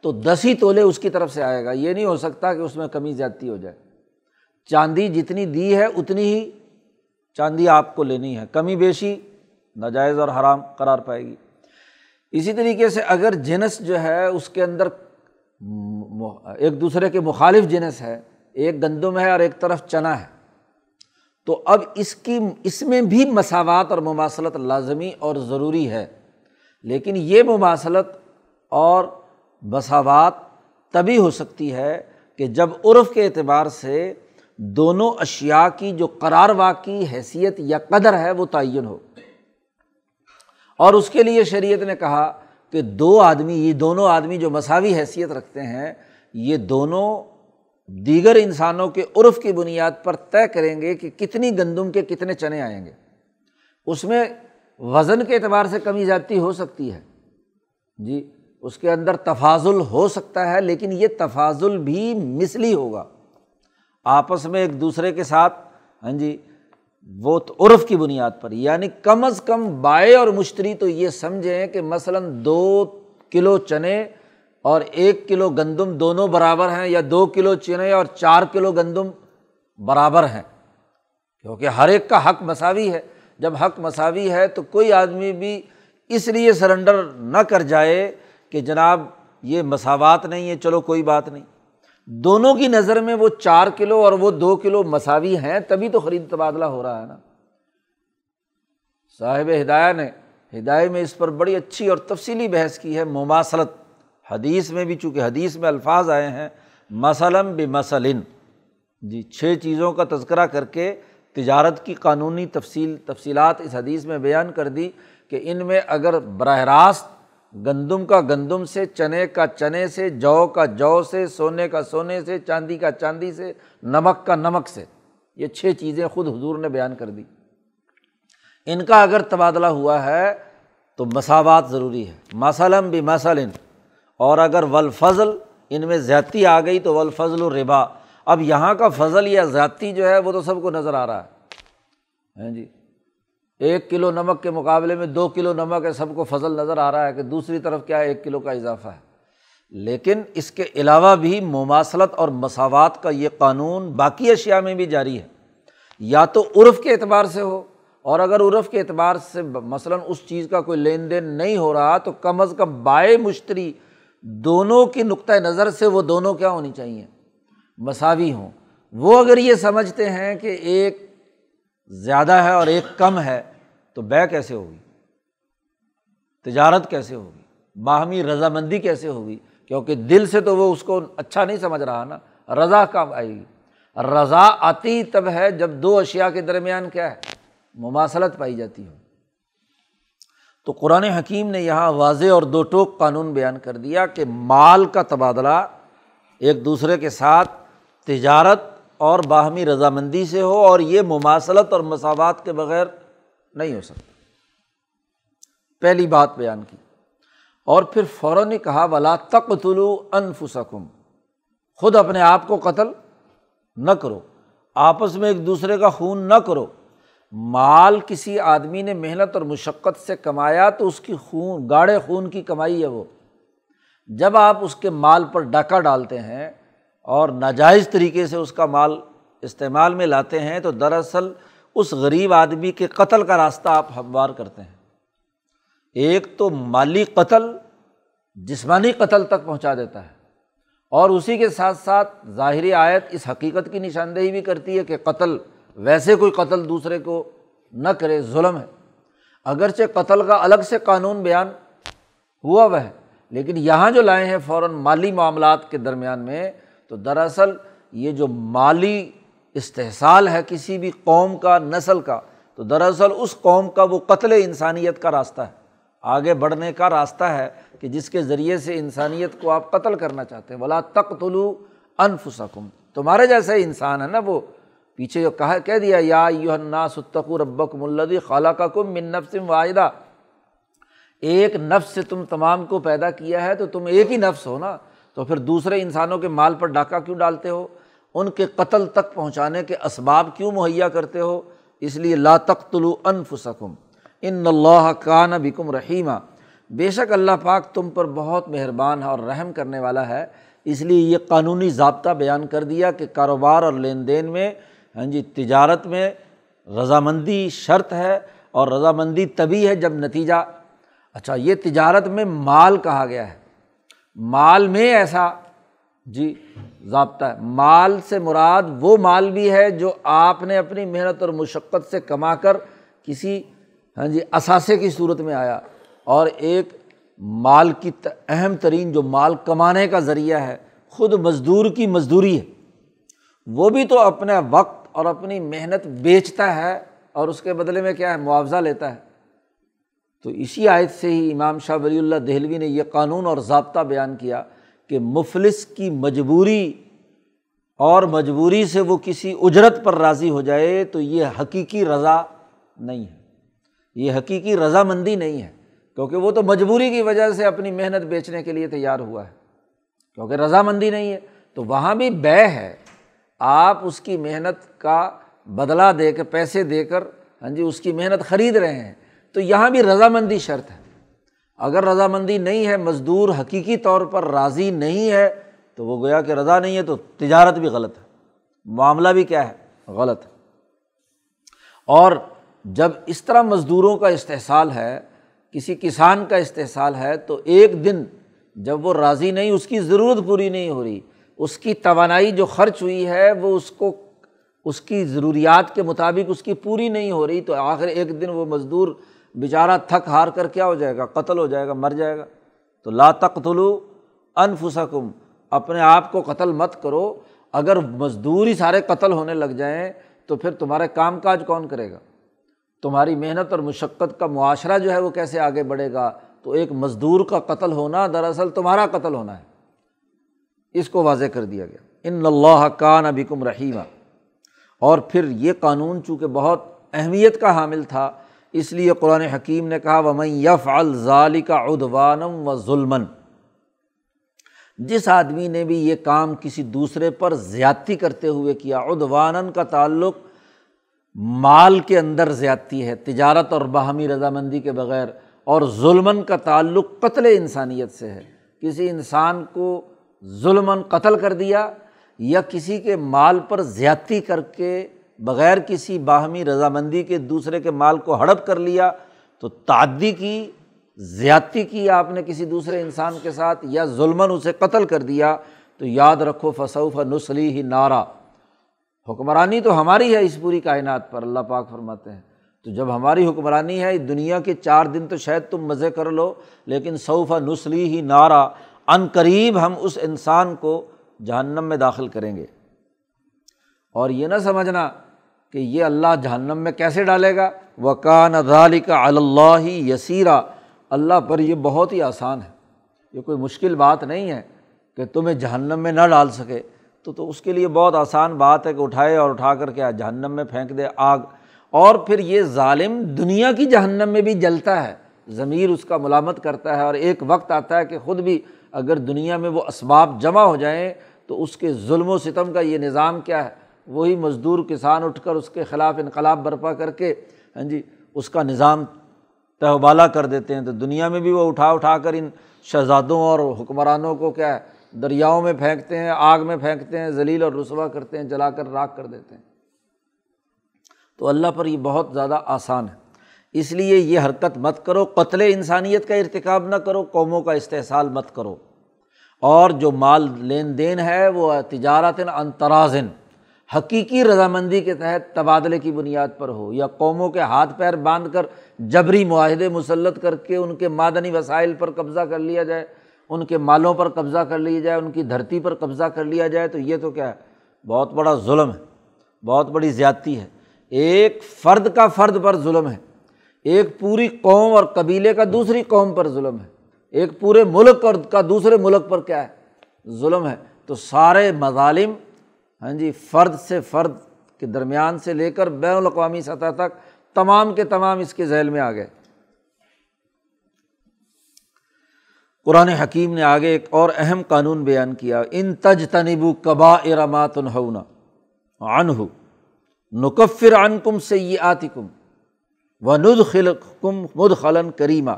تو دس ہی تولے اس کی طرف سے آئے گا۔ یہ نہیں ہو سکتا کہ اس میں کمی زیادتی ہو جائے۔ چاندی جتنی دی ہے، اتنی ہی چاندی آپ کو لینی ہے۔ کمی بیشی، ناجائز اور حرام قرار پائے گی۔ اسی طریقے سے اگر جنس جو ہے، اس کے اندر ایک دوسرے کے مخالف جنس ہے، ایک گندم ہے اور ایک طرف چنا ہے، تو اب اس کی، اس میں بھی مساوات اور مماثلت لازمی اور ضروری ہے۔ لیکن یہ مماثلت اور مساوات تبھی ہو سکتی ہے کہ جب عرف کے اعتبار سے دونوں اشیا کی جو قرار واقعی حیثیت یا قدر ہے وہ تعین ہو۔ اور اس کے لیے شریعت نے کہا کہ دو آدمی، یہ دونوں آدمی جو مساوی حیثیت رکھتے ہیں، یہ دونوں دیگر انسانوں کے عرف کی بنیاد پر طے کریں گے کہ کتنی گندم کے کتنے چنے آئیں گے۔ اس میں وزن کے اعتبار سے کمی زیادتی ہو سکتی ہے۔ جی اس کے اندر تفاضل ہو سکتا ہے، لیکن یہ تفاضل بھی مثلی ہوگا۔ آپس میں ایک دوسرے کے ساتھ ہاں جی وہ تو عرف کی بنیاد پر یعنی کم از کم بائے اور مشتری تو یہ سمجھیں کہ مثلاً دو کلو چنے اور ایک کلو گندم دونوں برابر ہیں یا دو کلو چنے اور چار کلو گندم برابر ہیں۔ کیونکہ ہر ایک کا حق مساوی ہے۔ جب حق مساوی ہے تو کوئی آدمی بھی اس لیے سرنڈر نہ کر جائے کہ جناب یہ مساوات نہیں ہے، چلو کوئی بات نہیں۔ دونوں کی نظر میں وہ چار کلو اور وہ دو کلو مساوی ہیں، تبھی تو خرید تبادلہ ہو رہا ہے نا۔ صاحب ہدایہ نے ہدایت میں اس پر بڑی اچھی اور تفصیلی بحث کی ہے۔ مماثلت، حدیث میں بھی چونکہ حدیث میں الفاظ آئے ہیں، مثلاً بے مثلاً جی چھ چیزوں کا تذکرہ کر کے تجارت کی قانونی تفصیل، تفصیلات اس حدیث میں بیان کر دی کہ ان میں اگر براہ راست گندم کا گندم سے، چنے کا چنے سے، جو کا جو سے، سونے کا سونے سے، چاندی کا چاندی سے، نمک کا نمک سے۔ یہ چھ چیزیں خود حضور نے بیان کر دی۔ ان کا اگر تبادلہ ہوا ہے تو مساوات ضروری ہے۔ مثلاً بھی مثلاً اور اگر ولفضل ان میں زیادتی آ گئی تو ولفضل و ربا اب یہاں کا فضل یا زیادتی جو ہے وہ تو سب کو نظر آ رہا ہے۔ ہاں جی؟ ایک کلو نمک کے مقابلے میں دو کلو نمک ہے، سب کو فضل نظر آ رہا ہے کہ دوسری طرف کیا ایک کلو کا اضافہ ہے۔ لیکن اس کے علاوہ بھی مماثلت اور مساوات کا یہ قانون باقی اشیا میں بھی جاری ہے۔ یا تو عرف کے اعتبار سے ہو، اور اگر عرف کے اعتبار سے مثلاً اس چیز کا کوئی لین دین نہیں ہو رہا، تو کم از کم بائے مشتری دونوں کی نقطۂ نظر سے وہ دونوں کیا ہونی چاہیے؟ مساوی ہوں۔ وہ اگر یہ سمجھتے ہیں کہ ایک زیادہ ہے اور ایک کم ہے تو بے کیسے ہوگی؟ تجارت کیسے ہوگی؟ باہمی رضامندی کیسے ہوگی؟ کیونکہ دل سے تو وہ اس کو اچھا نہیں سمجھ رہا نا۔ رضا کب آئے گی۔ رضا آتی تب ہے جب دو اشیا کے درمیان کیا ہے؟ مماثلت پائی جاتی ہو تو قرآن حکیم نے یہاں واضح اور دو ٹوک قانون بیان کر دیا کہ مال کا تبادلہ ایک دوسرے کے ساتھ تجارت اور باہمی رضامندی سے ہو اور یہ مماثلت اور مساوات کے بغیر نہیں ہو سکتا۔ پہلی بات بیان کی۔ اور پھر فوراً کہا بلا تک طلو انفسکم خود اپنے آپ کو قتل نہ کرو۔ آپس میں ایک دوسرے کا خون نہ کرو۔ مال کسی آدمی نے محنت اور مشقت سے کمایا تو اس کی خون، گاڑے خون کی کمائی ہے وہ۔ جب آپ اس کے مال پر ڈاکہ ڈالتے ہیں اور ناجائز طریقے سے اس کا مال استعمال میں لاتے ہیں تو دراصل اس غریب آدمی کے قتل کا راستہ آپ ہموار کرتے ہیں۔ ایک تو مالی قتل جسمانی قتل تک پہنچا دیتا ہے اور اسی کے ساتھ ساتھ ظاہری آیت اس حقیقت کی نشاندہی بھی کرتی ہے کہ قتل ویسے کوئی قتل دوسرے کو نہ کرے، ظلم ہے۔ اگرچہ قتل کا الگ سے قانون بیان ہوا وہ ہے، لیکن یہاں جو لائے ہیں فوراً مالی معاملات کے درمیان میں، تو دراصل یہ جو مالی استحصال ہے کسی بھی قوم کا، نسل کا، تو دراصل اس قوم کا وہ قتل انسانیت کا راستہ ہے۔ آگے بڑھنے کا راستہ ہے کہ جس کے ذریعے سے انسانیت کو آپ قتل کرنا چاہتے ہیں۔ بلا تک طلوع انفسکم تمہارے جیسا انسان ہے نا وہ۔ پیچھے جو کہا، کہہ دیا، یا یو ستقو ربک ملدی خالہ کا کم من نفسم واحدہ۔ ایک نفس سے تم تمام کو پیدا کیا ہے تو تم ایک ہی نفس ہو نا۔ تو پھر دوسرے انسانوں کے مال پر ڈاکہ کیوں ڈالتے ہو؟ ان کے قتل تک پہنچانے کے اسباب کیوں مہیا کرتے ہو؟ اس لیے لا تختلو انفسکم، ان اللہ کان بکم رحیمہ بے شک اللہ پاک تم پر بہت مہربان ہے اور رحم کرنے والا ہے۔ اس لیے یہ قانونی ضابطہ بیان کر دیا کہ کاروبار اور لین دین میں ہاں جی تجارت میں رضامندی شرط ہے اور رضامندی تبھی ہے جب نتیجہ۔ اچھا یہ تجارت میں مال کہا گیا ہے۔ مال میں ایسا جی ضابطہ ہے۔ مال سے مراد وہ مال بھی ہے جو آپ نے اپنی محنت اور مشقت سے کما کر کسی ہاں جی اثاثے کی صورت میں آیا۔ اور ایک مال کی اہم ترین جو مال کمانے کا ذریعہ ہے، خود مزدور کی مزدوری ہے۔ وہ بھی تو اپنا وقت اور اپنی محنت بیچتا ہے اور اس کے بدلے میں کیا ہے، معاوضہ لیتا ہے۔ تو اسی آیت سے ہی امام شاہ ولی اللہ دہلوی نے یہ قانون اور ضابطہ بیان کیا۔ کہ مفلس کی مجبوری اور مجبوری سے وہ کسی اجرت پر راضی ہو جائے تو یہ حقیقی رضا نہیں ہے۔ یہ حقیقی رضامندی نہیں ہے۔ کیونکہ وہ تو مجبوری کی وجہ سے اپنی محنت بیچنے کے لیے تیار ہوا ہے۔ کیونکہ رضامندی نہیں ہے۔ تو وہاں بھی بے ہے۔ آپ اس کی محنت کا بدلا دے کر پیسے دے کر ہاں جی اس کی محنت خرید رہے ہیں۔ تو یہاں بھی رضامندی شرط ہے۔ اگر رضامندی نہیں ہے، مزدور حقیقی طور پر راضی نہیں ہے، تو وہ گویا کہ رضا نہیں ہے تو تجارت بھی غلط ہے۔ معاملہ بھی کیا ہے؟ غلط ہے۔ اور جب اس طرح مزدوروں کا استحصال ہے، کسی کسان کا استحصال ہے، تو ایک دن جب وہ راضی نہیں، اس کی ضرورت پوری نہیں ہو رہی، اس کی توانائی جو خرچ ہوئی ہے، وہ اس کو، اس کی ضروریات کے مطابق اس کی پوری نہیں ہو رہی، تو آخر ایک دن وہ مزدور بیچارہ تھک ہار کر کیا ہو جائے گا؟ قتل ہو جائے گا، مر جائے گا۔ تو لا تقتلو انفسکم، اپنے آپ کو قتل مت کرو۔ اگر مزدور ہی سارے قتل ہونے لگ جائیں تو پھر تمہارے کام کاج کون کرے گا؟ تمہاری محنت اور مشقت کا معاشرہ جو ہے وہ کیسے آگے بڑھے گا؟ تو ایک مزدور کا قتل ہونا دراصل تمہارا قتل ہونا ہے۔ اس کو واضح کر دیا گیا۔ ان اللہ کا نبکم رحیمہ اور پھر یہ قانون چونکہ بہت اہمیت کا حامل تھا اس لیے قرآن حکیم نے کہا وہ یف الظالی کا ادوانم و ظلمن جس آدمی نے بھی یہ کام کسی دوسرے پر زیادتی کرتے ہوئے کیا ادوان کا تعلق مال کے اندر زیادتی ہے، تجارت اور باہمی رضامندی کے بغیر، اور ظلمن کا تعلق قتل انسانیت سے ہے۔ کسی انسان کو ظلمن قتل کر دیا یا کسی کے مال پر زیادتی کر کے بغیر کسی باہمی رضامندی کے دوسرے کے مال کو ہڑپ کر لیا تو تعدی کی، زیادتی کی آپ نے کسی دوسرے انسان کے ساتھ یا ظلمن اسے قتل کر دیا تو یاد رکھو فصوف نسلی ہی نعرہ حکمرانی تو ہماری ہے اس پوری کائنات پر، اللہ پاک فرماتے ہیں۔ تو جب ہماری حکمرانی ہے دنیا کے چار دن تو شاید تم مزے کر لو، لیکن صوفہ نسلی ہی نعرہ ان قریب ہم اس انسان کو جہنم میں داخل کریں گے۔ اور یہ نہ سمجھنا کہ یہ اللہ جہنم میں کیسے ڈالے گا؟ وکان ادالی کا اللہ یسیرا اللہ پر یہ بہت ہی آسان ہے۔ یہ کوئی مشکل بات نہیں ہے کہ تمہیں جہنم میں نہ ڈال سکے۔ تو تو اس کے لیے بہت آسان بات ہے کہ اٹھائے اور اٹھا کر کے جہنم میں پھینک دے آگ۔ اور پھر یہ ظالم دنیا کی جہنم میں بھی جلتا ہے۔ ضمیر اس کا ملامت کرتا ہے اور ایک وقت آتا ہے کہ خود بھی اگر دنیا میں وہ اسباب جمع ہو جائیں تو اس کے ظلم و ستم کا یہ نظام کیا ہے؟ وہی مزدور کسان اٹھ کر اس کے خلاف انقلاب برپا کر کے ہاں جی اس کا نظام تہوبالا کر دیتے ہیں۔ تو دنیا میں بھی وہ اٹھا اٹھا کر ان شہزادوں اور حکمرانوں کو کیا ہے، دریاؤں میں پھینکتے ہیں، آگ میں پھینکتے ہیں، ذلیل اور رسوا کرتے ہیں، جلا کر راکھ کر دیتے ہیں۔ تو اللہ پر یہ بہت زیادہ آسان ہے۔ اس لیے یہ حرکت مت کرو، قتل انسانیت کا ارتکاب نہ کرو، قوموں کا استحصال مت کرو۔ اور جو مال لین دین ہے، وہ تجارت انترازن حقیقی رضامندی کے تحت تبادلے کی بنیاد پر ہو یا قوموں کے ہاتھ پیر باندھ کر جبری معاہدے مسلط کر کے ان کے معدنی وسائل پر قبضہ کر لیا جائے، ان کے مالوں پر قبضہ کر لیا جائے، ان کی دھرتی پر قبضہ کر لیا جائے، تو یہ تو کیا ہے؟ بہت بڑا ظلم ہے، بہت بڑی زیادتی ہے۔ ایک فرد کا فرد پر ظلم ہے، ایک پوری قوم اور قبیلے کا دوسری قوم پر ظلم ہے۔ ایک پورے ملک اور کا دوسرے ملک پر کیا ہے؟ ظلم ہے۔ تو سارے مظالم ہاں جی فرد سے فرد کے درمیان سے لے کر بین الاقوامی سطح تک تمام کے تمام اس کے ذیل میں آ گئے قرآن حکیم نے آگے ایک اور اہم قانون بیان کیا، ان تج تنبو قبا ارامات الحنا عن ہو نقفر ان کم سے یہ آتی کم و ند خل کم مد خلن کریمہ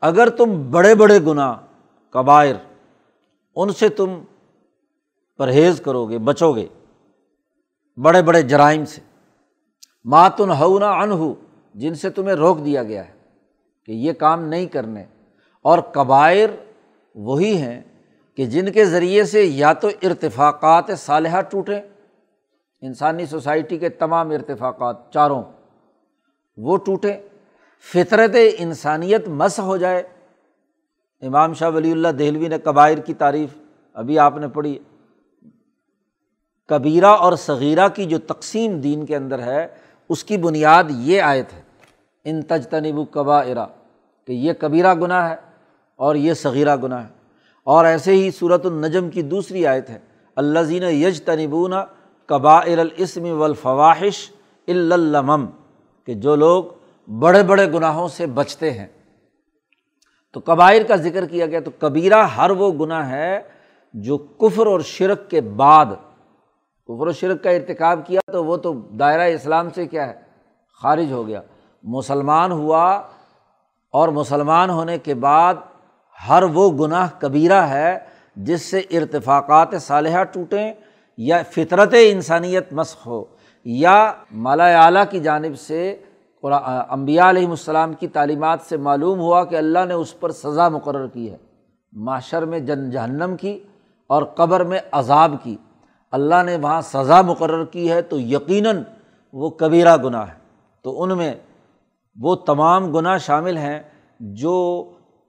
اگر تم بڑے بڑے گناہ قبائر ان سے تم پرہیز کرو گے، بچو گے۔ بڑے بڑے جرائم سے۔ ماتن ہو ان ہو جن سے تمہیں روک دیا گیا ہے کہ یہ کام نہیں کرنے۔ اور قبائر وہی ہیں کہ جن کے ذریعے سے یا تو ارتفاقات صالحہ ٹوٹیں، انسانی سوسائٹی کے تمام ارتفاقات چاروں وہ ٹوٹیں۔ فطرت انسانیت مس ہو جائے۔ امام شاہ ولی اللہ دہلوی نے قبائر کی تعریف ابھی آپ نے پڑھی۔ کبیرہ اور صغیرہ کی جو تقسیم دین کے اندر ہے، اس کی بنیاد یہ آیت ہے، ان تج تنب قبا ارا کہ یہ کبیرہ گناہ ہے اور یہ صغیرہ گناہ ہے۔ اور ایسے ہی صورت النجم کی دوسری آیت ہے اللہ زین یج تنبون قبا الاسم والفواحش الم کہ جو لوگ بڑے بڑے گناہوں سے بچتے ہیں۔ تو قبائر کا ذکر کیا گیا، تو کبیرہ ہر وہ گناہ ہے جو کفر اور شرک کے بعد کفر و شرک کا ارتکاب کیا تو وہ تو دائرۂ اسلام سے کیا ہے؟ خارج ہو گیا۔ مسلمان ہوا اور مسلمان ہونے کے بعد ہر وہ گناہ کبیرہ ہے جس سے ارتفاقات صالحہ ٹوٹیں یا فطرت انسانیت مسخ ہو، یا مالا اعلیٰ کی جانب سے امبیا علیہم السلام کی تعلیمات سے معلوم ہوا کہ اللہ نے اس پر سزا مقرر کی ہے۔ معاشر میں جن جہنم کی اور قبر میں عذاب کی۔ اللہ نے وہاں سزا مقرر کی ہے تو یقیناً وہ کبیرہ گناہ ہے۔ تو ان میں وہ تمام گناہ شامل ہیں جو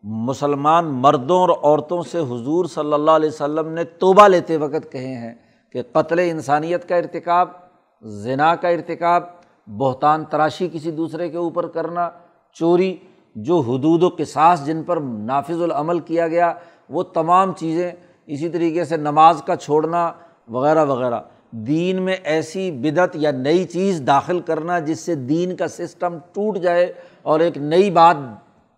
مسلمان مردوں اور عورتوں سے حضور صلی اللہ علیہ وسلم نے توبہ لیتے وقت کہے ہیں کہ قتل انسانیت کا ارتکاب، زنا کا ارتکاب، بہتان تراشی کسی دوسرے کے اوپر کرنا، چوری، جو حدود و قصاص جن پر نافذ العمل کیا گیا، وہ تمام چیزیں اسی طریقے سے نماز کا چھوڑنا وغیرہ وغیرہ۔ دین میں ایسی بدعت یا نئی چیز داخل کرنا جس سے دین کا سسٹم ٹوٹ جائے اور ایک نئی بات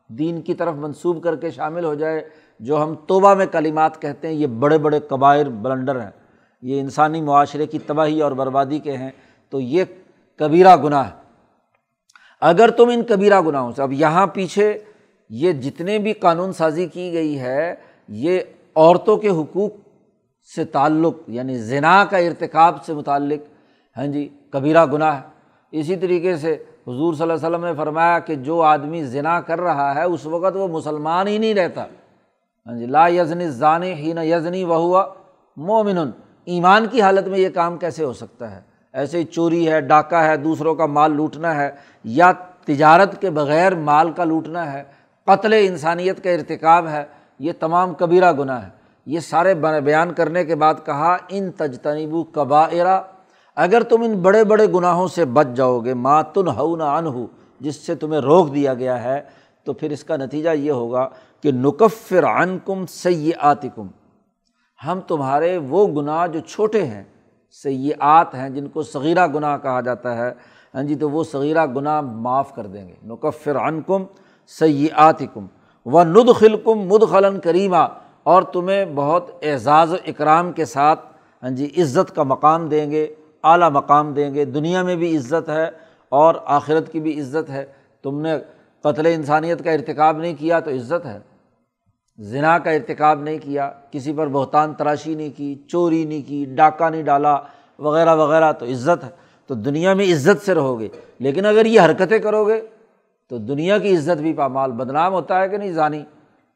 دین کی طرف منسوب کر کے شامل ہو جائے، جو ہم توبہ میں کلیمات کہتے ہیں، یہ بڑے بڑے قبائر بلنڈر ہیں۔ یہ انسانی معاشرے کی تباہی اور بربادی کے ہیں، تو یہ کبیرہ گناہ ہے۔ اگر تم ان کبیرہ گناہوں سے، اب یہاں پیچھے یہ جتنے بھی قانون سازی کی گئی ہے، یہ عورتوں کے حقوق سے تعلق یعنی زنا کا ارتکاب سے متعلق ہاں جی کبیرہ گناہ ہے۔ اسی طریقے سے حضور صلی اللہ علیہ وسلم نے فرمایا کہ جو آدمی ذنا کر رہا ہے، اس وقت وہ مسلمان ہی نہیں رہتا۔ ہاں جی لا یزنی ضانی ہی نہ یزنی وہ ہوا مومن ایمان کی حالت میں یہ کام کیسے ہو سکتا ہے؟ ایسے چوری ہے، ڈاکہ ہے، دوسروں کا مال لوٹنا ہے، یا تجارت کے بغیر مال کا لوٹنا ہے، قتل انسانیت کا ارتکاب ہے، یہ تمام کبیرہ گناہ ہے۔ یہ سارے بیان کرنے کے بعد کہا، ان تجتنیب و اگر تم ان بڑے بڑے گناہوں سے بچ جاؤ گے ماتن ہو نہ ان ہو جس سے تمہیں روک دیا گیا ہے، تو پھر اس کا نتیجہ یہ ہوگا کہ نقفر عن کم سی کم ہم تمہارے وہ گناہ جو چھوٹے ہیں سیاحت ہیں، جن کو صغیرہ گناہ کہا جاتا ہے ہاں جی تو وہ صغیرہ گناہ معاف کر دیں گے۔ نقفر عن کم سیاحت کم و ند خلکم مد خلن کریمہ اور تمہیں بہت اعزاز و اکرام کے ساتھ ہاں جی عزت کا مقام دیں گے، اعلیٰ مقام دیں گے۔ دنیا میں بھی عزت ہے اور آخرت کی بھی عزت ہے۔ تم نے قتل انسانیت کا ارتکاب نہیں کیا تو عزت ہے۔ ذنا کا ارتکاب نہیں کیا، کسی پر بہتان تراشی نہیں کی، چوری نہیں کی، ڈاکہ نہیں ڈالا، وغیرہ وغیرہ تو عزت ہے۔ تو دنیا میں عزت سے رہو گے۔ لیکن اگر یہ حرکتیں کرو گے تو دنیا کی عزت بھی پامال، بدنام ہوتا ہے کہ نہیں ضانی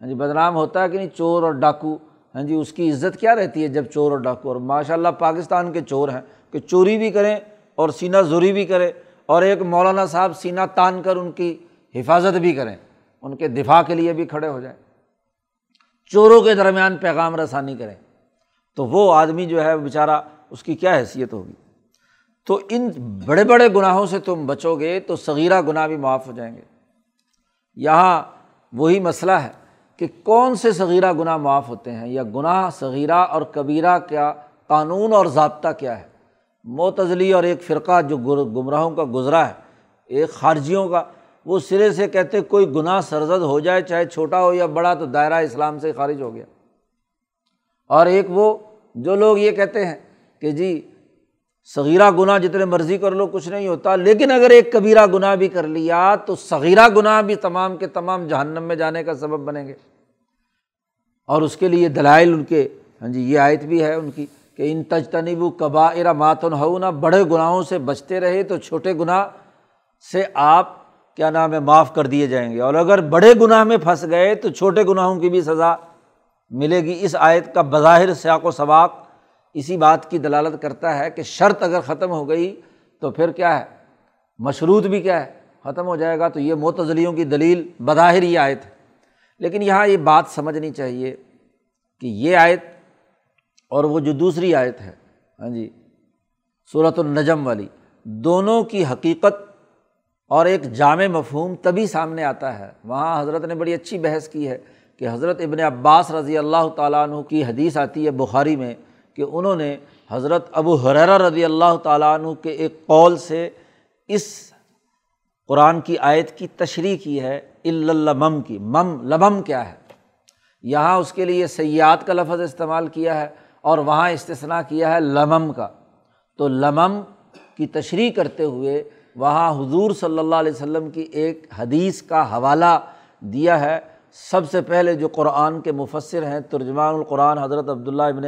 ہاں جی بدنام ہوتا ہے کہ نہیں؟ چور اور ڈاکو۔ ہاں جی اس کی عزت کیا رہتی ہے جب چور اور ڈاکو؟ اور ماشاء اللہ پاکستان کے چور ہیں کہ چوری بھی کریں اور سینہ زوری بھی کرے اور ایک مولانا صاحب سینہ تان کر ان کی حفاظت بھی کریں، ان کے دفاع کے لیے بھی کھڑے ہو جائیں۔ چوروں کے درمیان پیغام رسانی کریں۔ تو وہ آدمی جو ہے، بیچارہ، اس کی کیا حیثیت ہوگی؟ تو ان بڑے بڑے گناہوں سے تم بچو گے تو صغیرہ گناہ بھی معاف ہو جائیں گے۔ یہاں وہی مسئلہ ہے۔ کہ کون سے صغیرہ گناہ معاف ہوتے ہیں یا گناہ صغیرہ اور کبیرہ کیا، قانون اور ضابطہ کیا ہے؟ معتزلی اور ایک فرقہ جو گمراہوں کا گزرا ہے، ایک خارجیوں کا، وہ سرے سے کہتے کوئی گناہ سرزد ہو جائے، چاہے چھوٹا ہو یا بڑا، تو دائرہ اسلام سے خارج ہو گیا۔ اور ایک وہ جو لوگ یہ کہتے ہیں کہ جی صغیرہ گناہ جتنے مرضی کر لو، کچھ نہیں ہوتا، لیکن اگر ایک کبیرہ گناہ بھی کر لیا، تو صغیرہ گناہ بھی تمام کے تمام جہنم میں جانے کا سبب بنیں گے۔ اور اس کے لیے دلائل ان کے۔ ہاں جی یہ آیت بھی ہے ان کی کہ ان تجتنیب و قبا ارا ماتن ہو نہ بڑے گناہوں سے بچتے رہے تو چھوٹے گناہ سے آپ، کیا نام ہے، معاف کر دیے جائیں گے۔ اور اگر بڑے گناہ میں پھنس گئے تو چھوٹے گناہوں کی بھی سزا ملے گی۔ اس آیت کا بظاہر سیاق و سباق اسی بات کی دلالت کرتا ہے کہ شرط اگر ختم ہو گئی تو پھر کیا ہے؟ مشروط بھی کیا ہے؟ ختم ہو جائے گا تو یہ متضلیوں کی دلیل، بظاہر ہی آیت ہے۔ لیکن یہاں یہ بات سمجھنی چاہیے کہ یہ آیت اور وہ جو دوسری آیت ہے ہاں جی صورت النجم والی، دونوں کی حقیقت اور ایک جامع مفہوم تبھی سامنے آتا ہے۔ وہاں حضرت نے بڑی اچھی بحث کی ہے کہ حضرت ابن عباس رضی اللہ تعالیٰ عنہ کی حدیث آتی ہے بخاری میں کہ انہوں نے حضرت ابو حریرہ رضی اللہ تعالیٰ عنہ کے ایک قول سے اس قرآن کی آیت کی تشریح کی ہے اللمم کی۔ مم، لمم کیا ہے؟ یہاں اس کے لیے سیاحت کا لفظ استعمال کیا ہے اور وہاں استثنا کیا ہے لمم کا۔ تو لمم کی تشریح کرتے ہوئے وہاں حضور صلی اللہ علیہ وسلم کی ایک حدیث کا حوالہ دیا ہے۔ سب سے پہلے جو قرآن کے مفصر ہیں، ترجمان القرآن حضرت عبداللہ ابن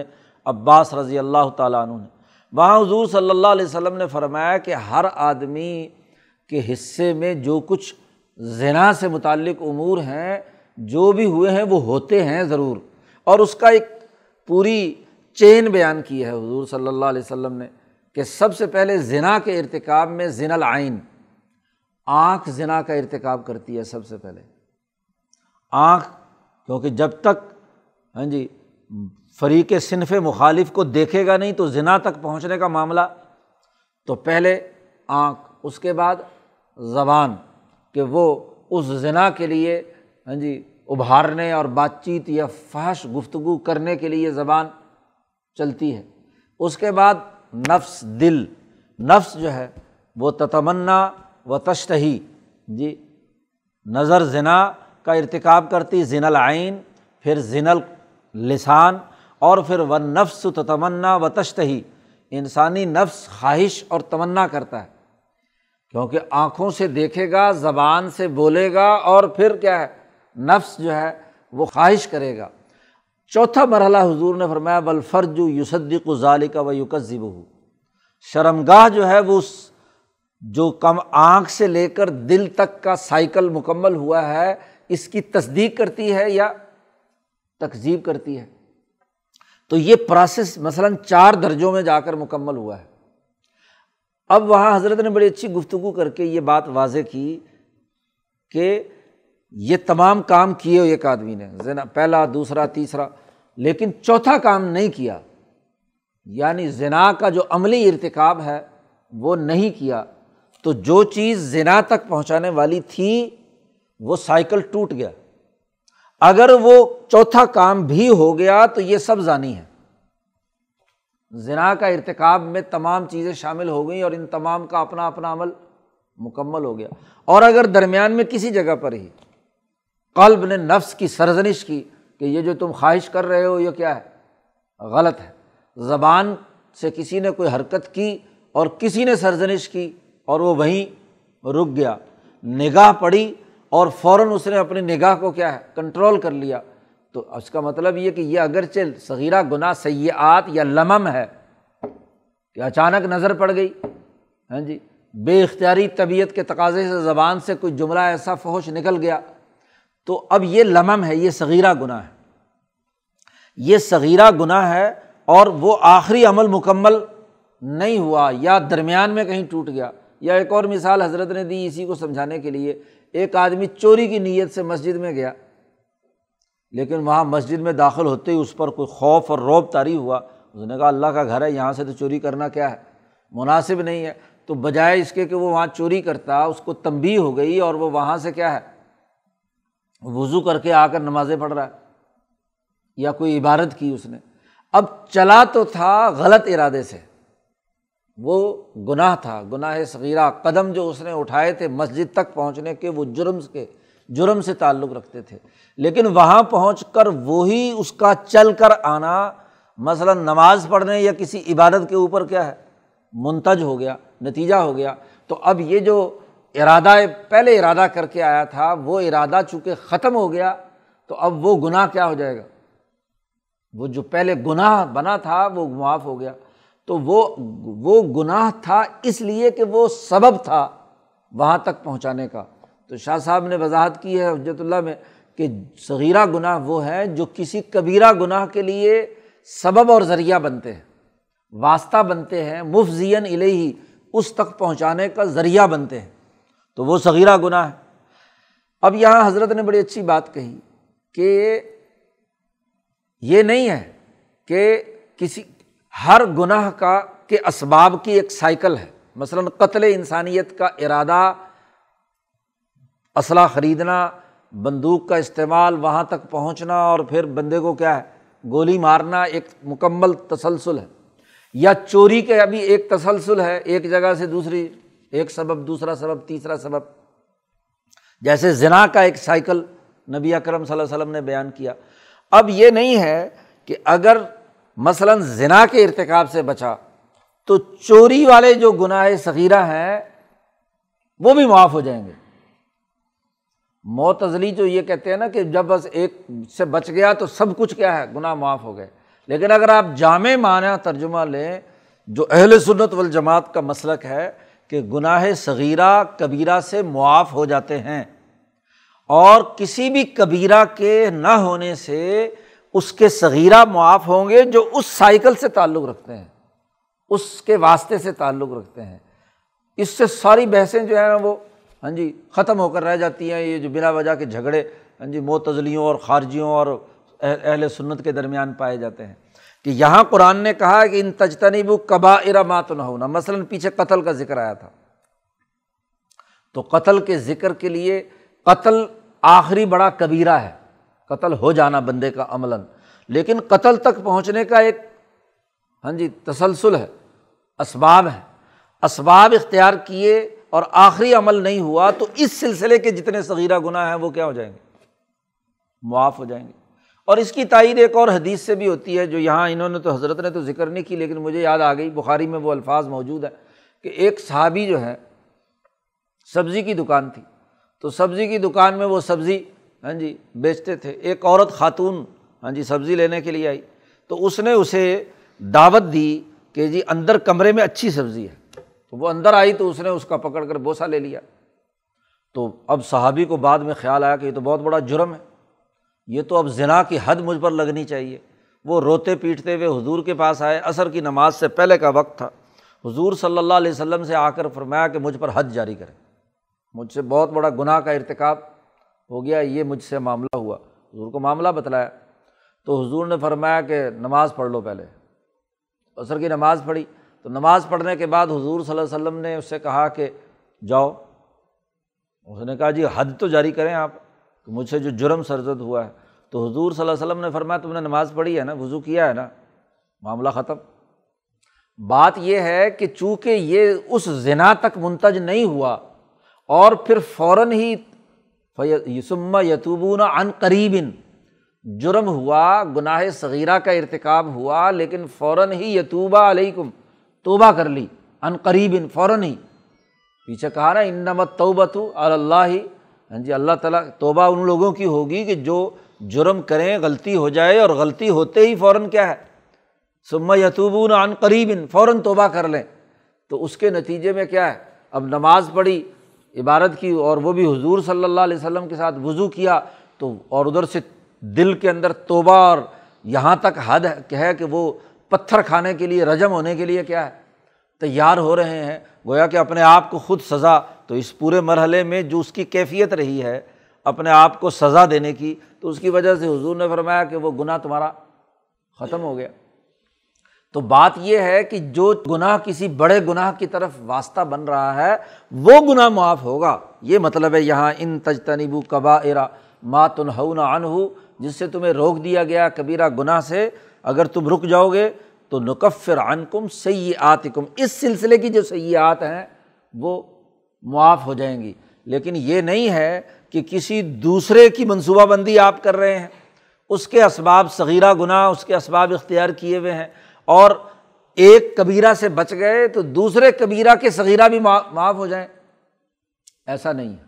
عباس رضی اللہ تعالیٰ عنہ نے۔ وہاں حضور صلی اللہ علیہ وسلم نے فرمایا کہ ہر آدمی کے حصے میں جو کچھ زنا سے متعلق امور ہیں، جو بھی ہوئے ہیں وہ ہوتے ہیں ضرور۔ اور اس کا ایک پوری چین بیان کی ہے حضور صلی اللہ علیہ وسلم نے کہ سب سے پہلے زنا کے ارتکاب میں زن العین۔ آنکھ زنا کا ارتکاب کرتی ہے سب سے پہلے۔ آنکھ، کیونکہ جب تک ہاں جی فریق صنف مخالف کو دیکھے گا نہیں تو زنا تک پہنچنے کا معاملہ۔ تو پہلے آنکھ، اس کے بعد زبان۔ کہ وہ اس زنا کے لیے ہاں جی ابھارنے اور بات چیت یا فحش گفتگو کرنے کے لیے زبان چلتی ہے۔ اس کے بعد نفس دل، نفس جو ہے وہ تتمنا و تشتہی جی نظر ذنا کا ارتکاب کرتی ذن العین پھر ذن السان اور پھر و نفس تتمنا و تشتہی۔ انسانی نفس خواہش اور تمنا کرتا ہے۔ کیونکہ آنکھوں سے دیکھے گا، زبان سے بولے گا اور پھر کیا ہے، نفس جو ہے وہ خواہش کرے گا۔ چوتھا مرحلہ حضور نے فرمایا بلفرج یوسدق ظالی کا و یوکذب ہو شرمگاہ جو ہے، وہ اس جو کم آنکھ سے لے کر دل تک کا سائیکل مکمل ہوا ہے، اس کی تصدیق کرتی ہے یا تقزیب کرتی ہے۔ تو یہ پروسیس مثلاً چار درجوں میں جا کر مکمل ہوا ہے۔ اب وہاں حضرت نے بڑی اچھی گفتگو کر کے یہ بات واضح کی کہ یہ تمام کام کیے ہو ایک آدمی نے پہلا، دوسرا، تیسرا، لیکن چوتھا کام نہیں کیا۔ یعنی زنا کا جو عملی ارتکاب ہے وہ نہیں کیا۔ تو جو چیز زنا تک پہنچانے والی تھی وہ سائیکل ٹوٹ گیا۔ اگر وہ چوتھا کام بھی ہو گیا تو یہ سب ضانی ہے۔ زنا کا ارتکاب میں تمام چیزیں شامل ہو گئیں اور ان تمام کا اپنا اپنا عمل مکمل ہو گیا۔ اور اگر درمیان میں کسی جگہ پر ہی قلب نے نفس کی سرزنش کی کہ یہ جو تم خواہش کر رہے ہو یہ کیا ہے؟ غلط ہے۔ زبان سے کسی نے کوئی حرکت کی اور کسی نے سرزنش کی اور وہ وہیں رک گیا۔ نگاہ پڑی اور فوراً اس نے اپنی نگاہ کو کیا ہے؟ کنٹرول کر لیا۔ تو اس کا مطلب یہ کہ یہ اگرچہ صغیرہ گناہ سیاحت یا لمم ہے کہ اچانک نظر پڑ گئی ہاں جی بے اختیاری طبیعت کے تقاضے سے زبان سے کوئی جملہ ایسا فوش نکل گیا تو اب یہ لمم ہے، یہ صغیرہ گناہ ہے۔ یہ صغیرہ گناہ ہے اور وہ آخری عمل مکمل نہیں ہوا، یا درمیان میں کہیں ٹوٹ گیا۔ یا ایک اور مثال حضرت نے دی اسی کو سمجھانے کے لیے، ایک آدمی چوری کی نیت سے مسجد میں گیا۔ لیکن وہاں مسجد میں داخل ہوتے ہی اس پر کوئی خوف اور روب طاری ہوا۔ اس نے کہا، اللہ کا گھر ہے، یہاں سے تو چوری کرنا کیا ہے؟ مناسب نہیں ہے۔ تو بجائے اس کے کہ وہ وہاں چوری کرتا، اس کو تنبی ہو گئی اور وہ وہاں سے کیا ہے؟ وضو کر کے آ کر نمازیں پڑھ رہا ہے۔ یا کوئی عبادت کی اس نے۔ اب چلا تو تھا غلط ارادے سے۔ وہ گناہ تھا، گناہ صغیرہ قدم جو اس نے اٹھائے تھے مسجد تک پہنچنے کے، وہ جرم کے جرم سے تعلق رکھتے تھے۔ لیکن وہاں پہنچ کر وہی اس کا چل کر آنا، مثلاً نماز پڑھنے یا کسی عبادت کے اوپر کیا ہے؟ منتج ہو گیا، نتیجہ ہو گیا۔ تو اب یہ جو ارادہ، پہلے ارادہ کر کے آیا تھا، وہ ارادہ چونکہ ختم ہو گیا، تو اب وہ گناہ کیا ہو جائے گا؟ وہ جو پہلے گناہ بنا تھا، وہ معاف ہو گیا۔ تو وہ وہ گناہ تھا اس لیے کہ وہ سبب تھا وہاں تک پہنچانے کا۔ تو شاہ صاحب نے وضاحت کی ہے حجرت اللہ میں کہ صغیرہ گناہ وہ ہے جو کسی کبیرہ گناہ کے لیے سبب اور ذریعہ بنتے ہیں، واسطہ بنتے ہیں، مفزین الہی اس تک پہنچانے کا ذریعہ بنتے ہیں۔ تو وہ صغیرہ گناہ ہے۔ اب یہاں حضرت نے بڑی اچھی بات کہی کہ یہ نہیں ہے کہ کسی ہر گناہ کا کے اسباب کی ایک سائیکل ہے۔ مثلاً قتل انسانیت کا ارادہ اسلحہ خریدنا، بندوق کا استعمال وہاں تک پہنچنا اور پھر بندے کو کیا ہے، گولی مارنا ایک مکمل تسلسل ہے۔ یا چوری کے ابھی ایک تسلسل ہے، ایک جگہ سے دوسری، ایک سبب، دوسرا سبب، تیسرا سبب۔ جیسے زنا کا ایک سائیکل نبی اکرم صلی اللہ علیہ وسلم نے بیان کیا۔ اب یہ نہیں ہے کہ اگر مثلاً زنا کے ارتکاب سے بچا، تو چوری والے جو گناہ صغیرہ ہیں، وہ بھی معاف ہو جائیں گے۔ معتزلی جو یہ کہتے ہیں نا کہ جب بس ایک سے بچ گیا تو سب کچھ کیا ہے؟ گناہ معاف ہو گئے۔ لیکن اگر آپ جامع معنی ترجمہ لیں، جو اہل سنت والجماعت کا مسلک ہے کہ گناہ صغیرہ، کبیرہ سے معاف ہو جاتے ہیں اور کسی بھی کبیرہ کے نہ ہونے سے اس کے صغیرہ معاف ہوں گے جو اس سائیکل سے تعلق رکھتے ہیں، اس کے واسطے سے تعلق رکھتے ہیں۔ اس سے ساری بحثیں جو ہیں وہ ہاں جی ختم ہو کر رہ جاتی ہیں یہ جو بنا وجہ کے جھگڑے ہاں جی معتزلیوں اور خارجیوں اور اہل سنت کے درمیان پائے جاتے ہیں کہ یہاں قرآن نے کہا کہ ان تجتنی کبا ارا مات نہ ہونا مثلاً پیچھے قتل کا ذکر آیا تھا۔ تو قتل کے ذکر کے لیے قتل آخری بڑا کبیرہ ہے۔ قتل ہو جانا بندے کا عملاً۔ لیکن قتل تک پہنچنے کا ایک ہاں جی تسلسل ہے، اسباب ہے۔ اسباب اختیار کیے اور آخری عمل نہیں ہوا تو اس سلسلے کے جتنے صغیرہ گناہ ہیں وہ کیا ہو جائیں گے؟ معاف ہو جائیں گے۔ اور اس کی تائید ایک اور حدیث سے بھی ہوتی ہے جو یہاں انہوں نے تو حضرت نے تو ذکر نہیں کی لیکن مجھے یاد آ گئی۔ بخاری میں وہ الفاظ موجود ہے کہ ایک صحابی جو ہے، سبزی کی دکان تھی۔ تو سبزی کی دکان میں وہ سبزی ہاں جی بیچتے تھے۔ ایک عورت خاتون ہاں جی سبزی لینے کے لیے آئی۔ تو اس نے اسے دعوت دی کہ جی اندر کمرے میں اچھی سبزی ہے۔ تو وہ اندر آئی تو اس نے اس کا پکڑ کر بوسا لے لیا۔ تو اب صحابی کو بعد میں خیال آیا کہ یہ تو بہت بڑا جرم ہے۔ یہ تو اب ذنا کی حد مجھ پر لگنی چاہیے۔ وہ روتے پیٹتے ہوئے حضور کے پاس آئے۔ عصر کی نماز سے پہلے کا وقت تھا۔ حضور صلی اللہ علیہ وسلم سے آ کر فرمایا کہ مجھ پر حد جاری کرے مجھ سے بہت بڑا گناہ کا ارتکاب ہو گیا۔ یہ مجھ سے معاملہ ہوا۔ حضور کو معاملہ بتلایا۔ تو حضور نے فرمایا کہ نماز پڑھ لو پہلے۔ عصر کی نماز پڑھی۔ تو نماز پڑھنے کے بعد حضور صلی اللہ علیہ وسلم نے اس سے کہا کہ جاؤ۔ اس نے کہا جی حد تو جاری کریں آپ، کہ مجھ سے جو جرم سرزد ہوا ہے۔ تو حضور صلی اللہ علیہ وسلم نے فرمایا، تم نے نماز پڑھی ہے نا، وضو کیا ہے نا، معاملہ ختم۔ بات یہ ہے کہ چونکہ یہ اس ذنا تک منتج نہیں ہوا، اور پھر فوراً ہی یسمہ یتوبون عن قریب جرم ہوا، گناہ صغیرہ کا ارتکاب ہوا، لیکن فوراً ہی یتوبہ علیکم۔ توبہ کر لی، عن قریب فوراً ہی۔ پیچھے کہا نا انمت توبت اللہ۔ ہی ہاں جی اللہ تعالیٰ توبہ ان لوگوں کی ہوگی کہ جو جرم کریں، غلطی ہو جائے اور غلطی ہوتے ہی فوراً کیا ہے۔ سما یتوبون عن قریب، فوراً توبہ کر لیں۔ تو اس کے نتیجے میں کیا ہے؟ اب نماز پڑھی، عبارت کی اور وہ بھی حضور صلی اللہ علیہ وسلم کے ساتھ وضو کیا، تو اور ادھر سے دل کے اندر توبہ اور یہاں تک حد ہے کہ وہ پتھر کھانے کے لیے، رجم ہونے کے لیے کیا ہے؟ تیار ہو رہے ہیں۔ گویا کہ اپنے آپ کو خود سزا، تو اس پورے مرحلے میں جو اس کی کیفیت رہی ہے، اپنے آپ کو سزا دینے کی، تو اس کی وجہ سے حضور نے فرمایا کہ وہ گناہ تمہارا ختم ہو گیا۔ تو بات یہ ہے کہ جو گناہ کسی بڑے گناہ کی طرف واسطہ بن رہا ہے، وہ گناہ معاف ہوگا۔ یہ مطلب ہے یہاں، ان تجتنیبو کبا ارا ماتن ہو نہ جس سے تمہیں روک دیا گیا کبیرہ گناہ سے۔ اگر تم رک جاؤ گے تو نقفر عن کم سی کم اس سلسلے کی جو سیاحت ہیں وہ معاف ہو جائیں گی۔ لیکن یہ نہیں ہے کہ کسی دوسرے کی منصوبہ بندی آپ کر رہے ہیں۔ اس کے اسباب صغیرہ گناہ، اس کے اسباب اختیار کیے ہوئے ہیں۔ اور ایک کبیرہ سے بچ گئے تو دوسرے کبیرہ کے صغیرہ بھی معاف ہو جائیں۔ ایسا نہیں ہے۔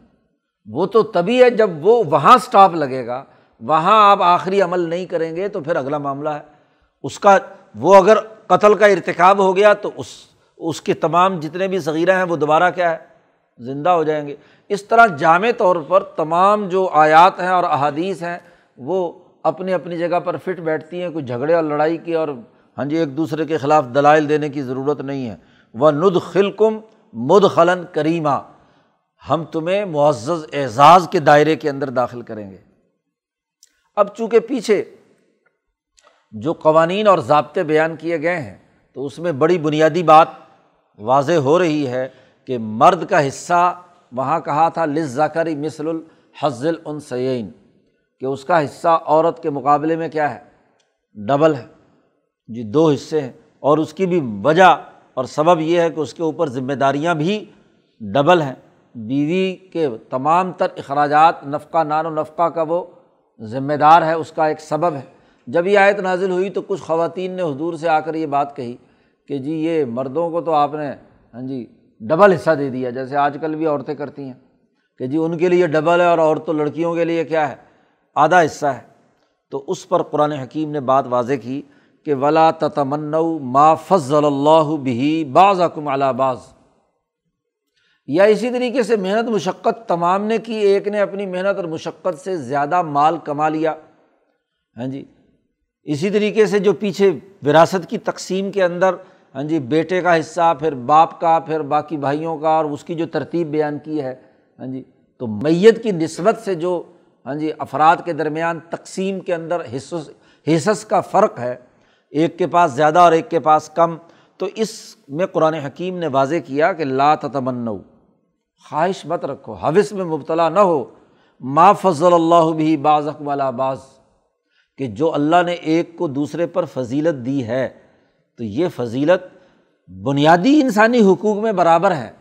وہ تو تبھی ہے جب وہ وہاں اسٹاپ لگے گا۔ وہاں آپ آخری عمل نہیں کریں گے تو پھر اگلا معاملہ ہے۔ اس کا وہ اگر قتل کا ارتکاب ہو گیا تو اس اس کے تمام جتنے بھی صغیرہ ہیں وہ دوبارہ کیا ہے؟ زندہ ہو جائیں گے۔ اس طرح جامع طور پر تمام جو آیات ہیں اور احادیث ہیں وہ اپنی اپنی جگہ پر فٹ بیٹھتی ہیں، کوئی جھگڑے اور لڑائی کی اور ہاں جی ایک دوسرے کے خلاف دلائل دینے کی ضرورت نہیں ہے۔ وہ ند خلکم مد خلن کریمہ ہم تمہیں معزز اعزاز کے دائرے کے اندر داخل کریں گے۔ اب چونکہ پیچھے جو قوانین اور ضابطے بیان کیے گئے ہیں، تو اس میں بڑی بنیادی بات واضح ہو رہی ہے کہ مرد کا حصہ وہاں کہا تھا لز ذکری مثل الحضل السعین کہ اس کا حصہ عورت کے مقابلے میں کیا ہے؟ ڈبل ہے۔ جی دو حصے ہیں۔ اور اس کی بھی وجہ اور سبب یہ ہے کہ اس کے اوپر ذمہ داریاں بھی ڈبل ہیں۔ بیوی کے تمام تر اخراجات، نفقہ، نان و نفقہ کا وہ ذمہ دار ہے، اس کا ایک سبب ہے۔ جب یہ آیت نازل ہوئی تو کچھ خواتین نے حضور سے آ کر یہ بات کہی کہ جی یہ مردوں کو تو آپ نے ہاں جی ڈبل حصہ دے دیا، جیسے آج کل بھی عورتیں کرتی ہیں کہ جی ان کے لیے ڈبل ہے اور عورتوں، لڑکیوں کے لیے کیا ہے؟ آدھا حصہ ہے۔ تو اس پر قرآن حکیم نے بات واضح کی کہ ولا تمن ما فضل اللہ بھی بعض اکم علا بعض۔ یا اسی طریقے سے محنت مشقت تمام نے کی، ایک نے اپنی محنت اور مشقت سے زیادہ مال کما لیا۔ ہاں جی اسی طریقے سے جو پیچھے وراثت کی تقسیم کے اندر ہاں جی بیٹے کا حصہ، پھر باپ کا، پھر باقی بھائیوں کا، اور اس کی جو ترتیب بیان کی ہے ہاں جی تو میت کی نسبت سے جو ہاں جی افراد کے درمیان تقسیم کے اندر حصص حصص کا فرق ہے، ایک کے پاس زیادہ اور ایک کے پاس کم، تو اس میں قرآن حکیم نے واضح کیا کہ لا تمن خواہش مت رکھو، حوث میں مبتلا نہ ہو، ما فضل اللہ بھی بعض اقبال بعض۔ کہ جو اللہ نے ایک کو دوسرے پر فضیلت دی ہے، تو یہ فضیلت بنیادی انسانی حقوق میں برابر ہے۔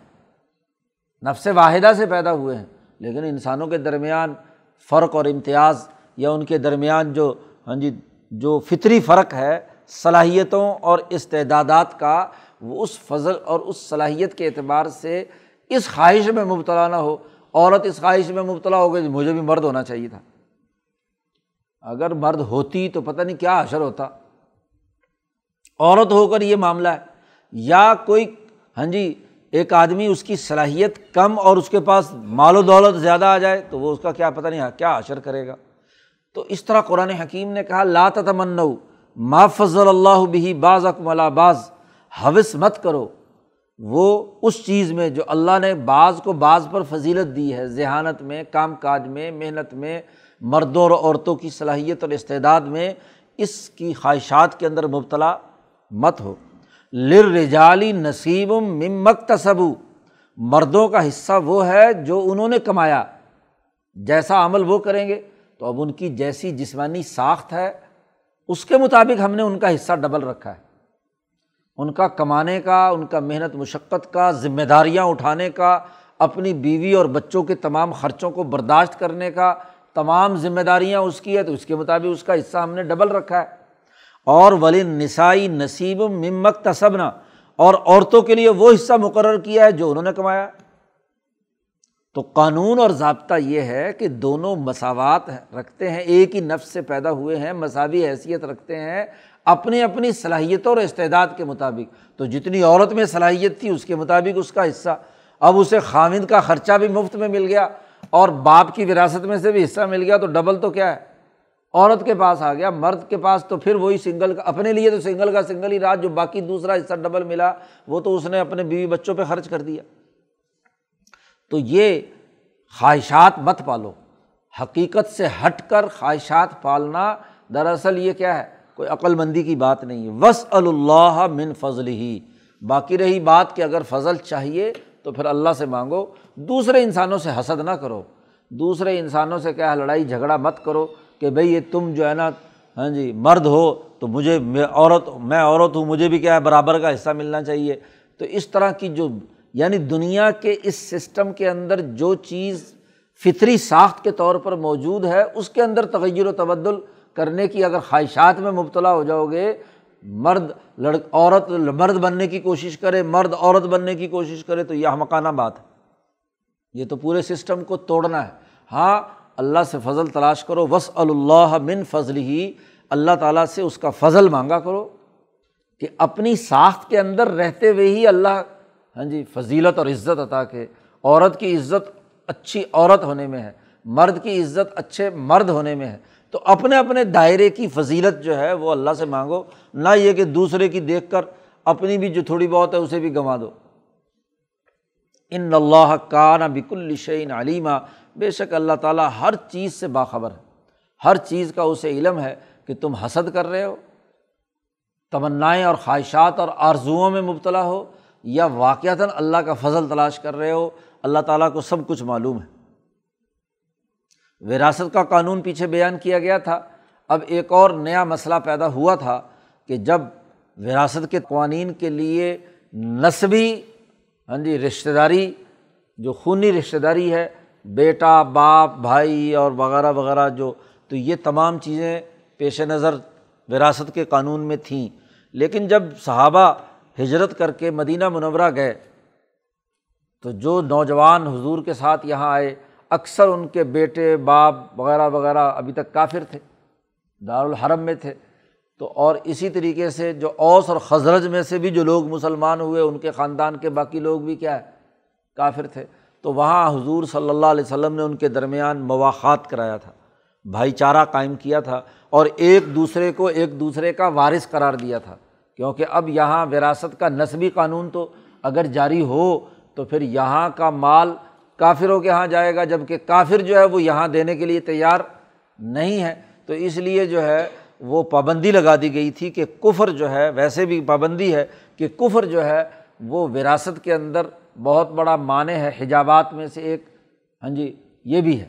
نفس واحدہ سے پیدا ہوئے ہیں، لیکن انسانوں کے درمیان فرق اور امتیاز یا ان کے درمیان جو ہاں جی جو فطری فرق ہے، صلاحیتوں اور استعدادات کا، وہ اس فضل اور اس صلاحیت کے اعتبار سے اس خواہش میں مبتلا نہ ہو۔ عورت اس خواہش میں مبتلا ہو گئی، مجھے بھی مرد ہونا چاہیے تھا۔ اگر مرد ہوتی تو پتہ نہیں کیا اثر ہوتا۔ عورت ہو کر یہ معاملہ ہے۔ یا کوئی ہاں جی ایک آدمی اس کی صلاحیت کم اور اس کے پاس مال و دولت زیادہ آ جائے تو وہ اس کا کیا پتہ نہیں کیا اشر کرے گا۔ تو اس طرح قرآن حکیم نے کہا، لا تمن ما فضل اللہ بھی بعض اکم اللہ بعض۔ حوث مت کرو۔ وہ اس چیز میں جو اللہ نے بعض کو بعض پر فضیلت دی ہے، ذہانت میں، کام کاج میں، محنت میں مردوں اور عورتوں کی صلاحیت اور استعداد میں اس کی خواہشات کے اندر مبتلا مت ہو۔ لر رجالی نصیب ممک تصبو مردوں کا حصہ وہ ہے جو انہوں نے کمایا۔ جیسا عمل وہ کریں گے، تو اب ان کی جیسی جسمانی ساخت ہے۔ اس کے مطابق ہم نے ان کا حصہ ڈبل رکھا ہے۔ ان کا کمانے کا، ان کا محنت، مشقت کا، ذمہ داریاں اٹھانے کا، اپنی بیوی اور بچوں کے تمام خرچوں کو برداشت کرنے کا تمام ذمہ داریاں اس کی ہے تو اس کے مطابق اس کا حصہ ہم نے ڈبل رکھا ہے۔ اور ولی نسائی نصیب ممک تصبنا اور عورتوں کے لیے وہ حصہ مقرر کیا ہے جو انہوں نے کمایا۔ تو قانون اور ضابطہ یہ ہے کہ دونوں مساوات رکھتے ہیں، ایک ہی نفس سے پیدا ہوئے ہیں، مساوی حیثیت رکھتے ہیں اپنی اپنی صلاحیتوں اور استعداد کے مطابق۔ تو جتنی عورت میں صلاحیت تھی، اس کے مطابق اس کا حصہ۔ اب اسے خامد کا خرچہ بھی مفت میں مل گیا۔ اور باپ کی وراثت میں سے بھی حصہ مل گیا تو ڈبل تو کیا ہے؟ عورت کے پاس آ گیا، مرد کے پاس تو پھر وہی سنگل کا، اپنے لیے تو سنگل کا سنگل ہی رات جو باقی دوسرا حصہ ڈبل ملا، وہ تو اس نے اپنے بیوی بچوں پہ خرچ کر دیا۔ تو یہ خواہشات مت پالو، حقیقت سے ہٹ کر خواہشات پالنا دراصل یہ کیا ہے؟ کوئی عقل مندی کی بات نہیں۔ ہے وس اللہ من فضل ہی باقی رہی بات کہ اگر فضل چاہیے تو پھر اللہ سے مانگو، دوسرے انسانوں سے حسد نہ کرو۔ دوسرے انسانوں سے کیا لڑائی جھگڑا مت کرو کہ بھائی یہ تم جو ہے نا ہاں جی مرد ہو تو مجھے میں عورت میں عورت ہوں، مجھے بھی کیا ہے، برابر کا حصہ ملنا چاہیے۔ تو اس طرح کی جو یعنی دنیا کے اس سسٹم کے اندر جو چیز فطری ساخت کے طور پر موجود ہے، اس کے اندر تغیر و تبدل کرنے کی اگر خواہشات میں مبتلا ہو جاؤ گے مرد لڑ عورت مرد بننے کی کوشش کرے، مرد عورت بننے کی کوشش کرے تو یہ مکانہ بات ہے۔ یہ تو پورے سسٹم کو توڑنا ہے۔ ہاں اللہ سے فضل تلاش کرو۔ وس اللہ من فضل ہی اللہ تعالیٰ سے اس کا فضل مانگا کرو کہ اپنی ساخت کے اندر رہتے ہوئے ہی اللہ ہاں جی فضیلت اور عزت عطا کہ عورت کی عزت اچھی عورت ہونے میں ہے، مرد کی عزت اچھے مرد ہونے میں ہے۔ تو اپنے اپنے دائرے کی فضیلت جو ہے وہ اللہ سے مانگو، نہ یہ کہ دوسرے کی دیکھ کر اپنی بھی جو تھوڑی بہت ہے اسے بھی گنوا دو۔ ان اللہ کا نہ بک الشعین علیمہ بے شک اللہ تعالیٰ ہر چیز سے باخبر ہے۔ ہر چیز کا اسے علم ہے کہ تم حسد کر رہے ہو، تمنائیں اور خواہشات اور آرزوؤں میں مبتلا ہو یا واقعتاً اللہ کا فضل تلاش کر رہے ہو، اللہ تعالیٰ کو سب کچھ معلوم ہے۔ وراثت کا قانون پیچھے بیان کیا گیا تھا۔ اب ایک اور نیا مسئلہ پیدا ہوا تھا کہ جب وراثت کے قوانین کے لیے نصبی ہاں جی رشتہ داری جو خونی رشتہ داری ہے، بیٹا، باپ، بھائی اور وغیرہ وغیرہ جو، تو یہ تمام چیزیں پیش نظر وراثت کے قانون میں تھیں۔ لیکن جب صحابہ ہجرت کر کے مدینہ منورہ گئے، تو جو نوجوان حضور کے ساتھ یہاں آئے اکثر ان کے بیٹے، باپ وغیرہ وغیرہ ابھی تک کافر تھے، دارالحرم میں تھے۔ تو اور اسی طریقے سے جو اوس اور خزرج میں سے بھی جو لوگ مسلمان ہوئے، ان کے خاندان کے باقی لوگ بھی کیا ہے، کافر تھے۔ تو وہاں حضور صلی اللہ علیہ وسلم نے ان کے درمیان مواقع کرایا تھا، بھائی چارہ قائم کیا تھا اور ایک دوسرے کو ایک دوسرے کا وارث قرار دیا تھا۔ کیونکہ اب یہاں وراثت کا نصبی قانون تو اگر جاری ہو تو پھر یہاں کا مال کافروں کے یہاں جائے گا جبکہ کافر جو ہے وہ یہاں دینے کے لیے تیار نہیں ہے۔ تو اس لیے جو ہے وہ پابندی لگا دی گئی تھی کہ کفر جو ہے، ویسے بھی پابندی ہے کہ کفر جو ہے وہ وراثت کے اندر بہت بڑا معنی ہے۔ حجابات میں سے ایک ہاں جی یہ بھی ہے۔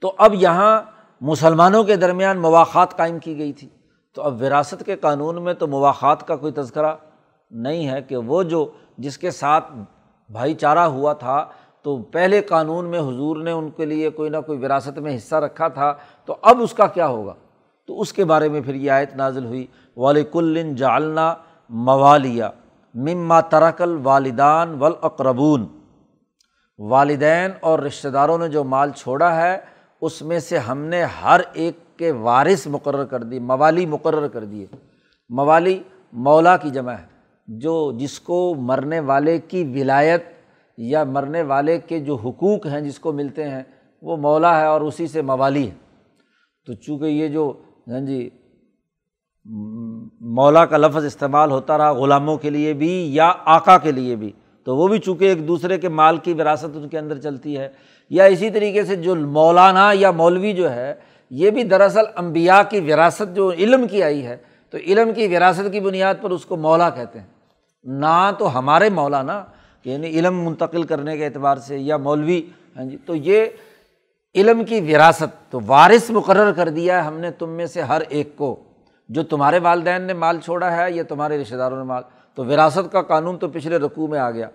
تو اب یہاں مسلمانوں کے درمیان مواقع قائم کی گئی تھی۔ تو اب وراثت کے قانون میں تو مواقع کا کوئی تذکرہ نہیں ہے کہ وہ جو جس کے ساتھ بھائی چارہ ہوا تھا تو پہلے قانون میں حضور نے ان کے لیے کوئی نہ کوئی وراثت میں حصہ رکھا تھا، تو اب اس کا کیا ہوگا؟ تو اس کے بارے میں پھر یہ آیت نازل ہوئی والن جالنا موالیہ مما ترکل والدان ولاقربون والدین اور رشتہ داروں نے جو مال چھوڑا ہے، اس میں سے ہم نے ہر ایک کے وارث مقرر کر دی، موالی مقرر کر دیے۔ موالی مولا کی جمع ہے۔ جو جس کو مرنے والے کی ولایت یا مرنے والے کے جو حقوق ہیں جس کو ملتے ہیں، وہ مولا ہے اور اسی سے موالی ہے۔ تو چونکہ یہ جو ہاں جی مولا کا لفظ استعمال ہوتا رہا غلاموں کے لیے بھی یا آقا کے لیے بھی، تو وہ بھی چونکہ ایک دوسرے کے مال کی وراثت ان کے اندر چلتی ہے، یا اسی طریقے سے جو مولانا یا مولوی جو ہے، یہ بھی دراصل امبیا کی وراثت جو علم کی آئی ہے، تو علم کی وراثت کی بنیاد پر اس کو مولا کہتے ہیں۔ نہ تو ہمارے مولانا یعنی علم منتقل کرنے کے اعتبار سے یا مولوی ہاں جی تو یہ علم کی وراثت، تو وارث مقرر کر دیا ہے ہم نے تم میں سے ہر ایک کو، جو تمہارے والدین نے مال چھوڑا ہے یا تمہارے رشتہ داروں نے مال۔ تو وراثت کا قانون تو پچھلے رقوع میں آ گیا۔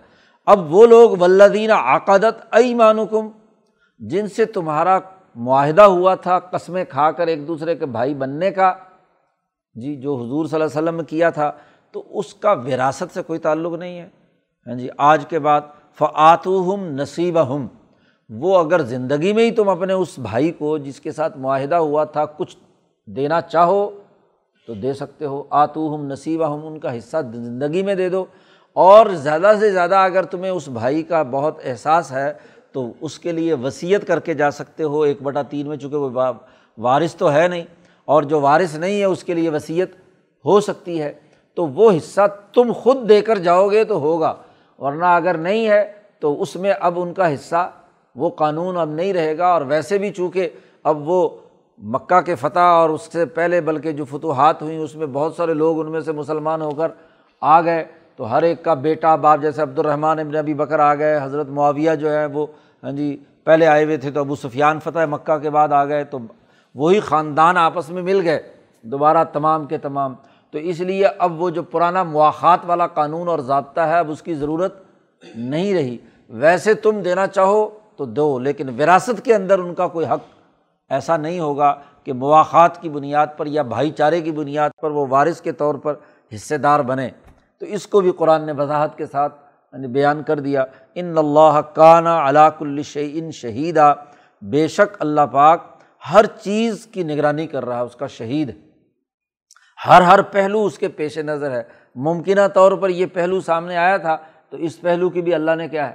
اب وہ لوگ ولدین عقدت ائی مانکم جن سے تمہارا معاہدہ ہوا تھا قسمیں کھا کر ایک دوسرے کے بھائی بننے کا جی جو حضور صلی اللہ علیہ وسلم نے کیا تھا تو اس کا وراثت سے کوئی تعلق نہیں ہے۔ ہاں جی آج کے بعد فعت ہم نصیب ہم وہ اگر زندگی میں ہی تم اپنے اس بھائی کو جس کے ساتھ معاہدہ ہوا تھا کچھ دینا چاہو، تو دے سکتے ہو۔ آتو ہم نصیبہ ہم ان کا حصہ زندگی میں دے دو۔ اور زیادہ سے زیادہ اگر تمہیں اس بھائی کا بہت احساس ہے، تو اس کے لیے وصیت کر کے جا سکتے ہو۔ ایک بٹا تین میں، چونکہ وہ وارث تو ہے نہیں۔ اور جو وارث نہیں ہے، اس کے لیے وصیت ہو سکتی ہے۔ تو وہ حصہ تم خود دے کر جاؤ گے تو ہوگا، ورنہ اگر نہیں ہے تو اس میں اب ان کا حصہ وہ قانون اب نہیں رہے گا، اور ویسے بھی چونکہ اب وہ مکہ کے فتح اور اس سے پہلے بلکہ جو فتوحات ہوئیں، اس میں بہت سارے لوگ ان میں سے مسلمان ہو کر آ گئے۔ تو ہر ایک کا بیٹا، باپ جیسے عبد الرحمٰن ابن ابی بکر آ گئے، حضرت معاویہ جو ہے وہ ہاں جی پہلے آئے ہوئے تھے تو ابو سفیان فتح مکہ کے بعد آ گئے، تو وہی خاندان آپس میں مل گئے۔ دوبارہ تمام کے تمام تو اس لیے اب وہ جو پرانا مواقع والا قانون اور ضابطہ ہے، اب اس کی ضرورت نہیں رہی۔ ویسے تم دینا چاہو تو دو، لیکن وراثت کے اندر ان کا کوئی حق ایسا نہیں ہوگا کہ مواقع کی بنیاد پر یا بھائی چارے کی بنیاد پر وہ وارث کے طور پر حصے دار بنے۔ تو اس کو بھی قرآن نے وضاحت کے ساتھ یعنی بیان کر دیا۔ ان اللہ کانا علاق الشعین شہیدہ بے شک اللہ پاک ہر چیز کی نگرانی کر رہا ہے، اس کا شہید۔ ہر ہر پہلو اس کے پیش نظر ہے۔ ممکنہ طور پر یہ پہلو سامنے آیا تھا تو اس پہلو کی بھی اللہ نے کیا ہے؟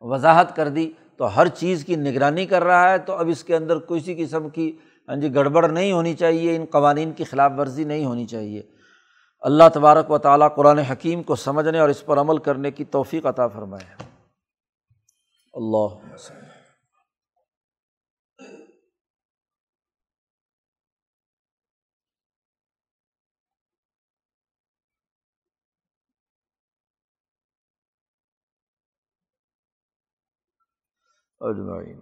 وضاحت کر دی۔ تو ہر چیز کی نگرانی کر رہا ہے تو اب اس کے اندر کسی قسم کی ہاں جی گڑبڑ نہیں ہونی چاہیے۔ ان قوانین کی خلاف ورزی نہیں ہونی چاہیے۔ اللہ تبارک و تعالیٰ قرآن حکیم کو سمجھنے اور اس پر عمل کرنے کی توفیق عطا فرمائے۔ اللہ اجمعین۔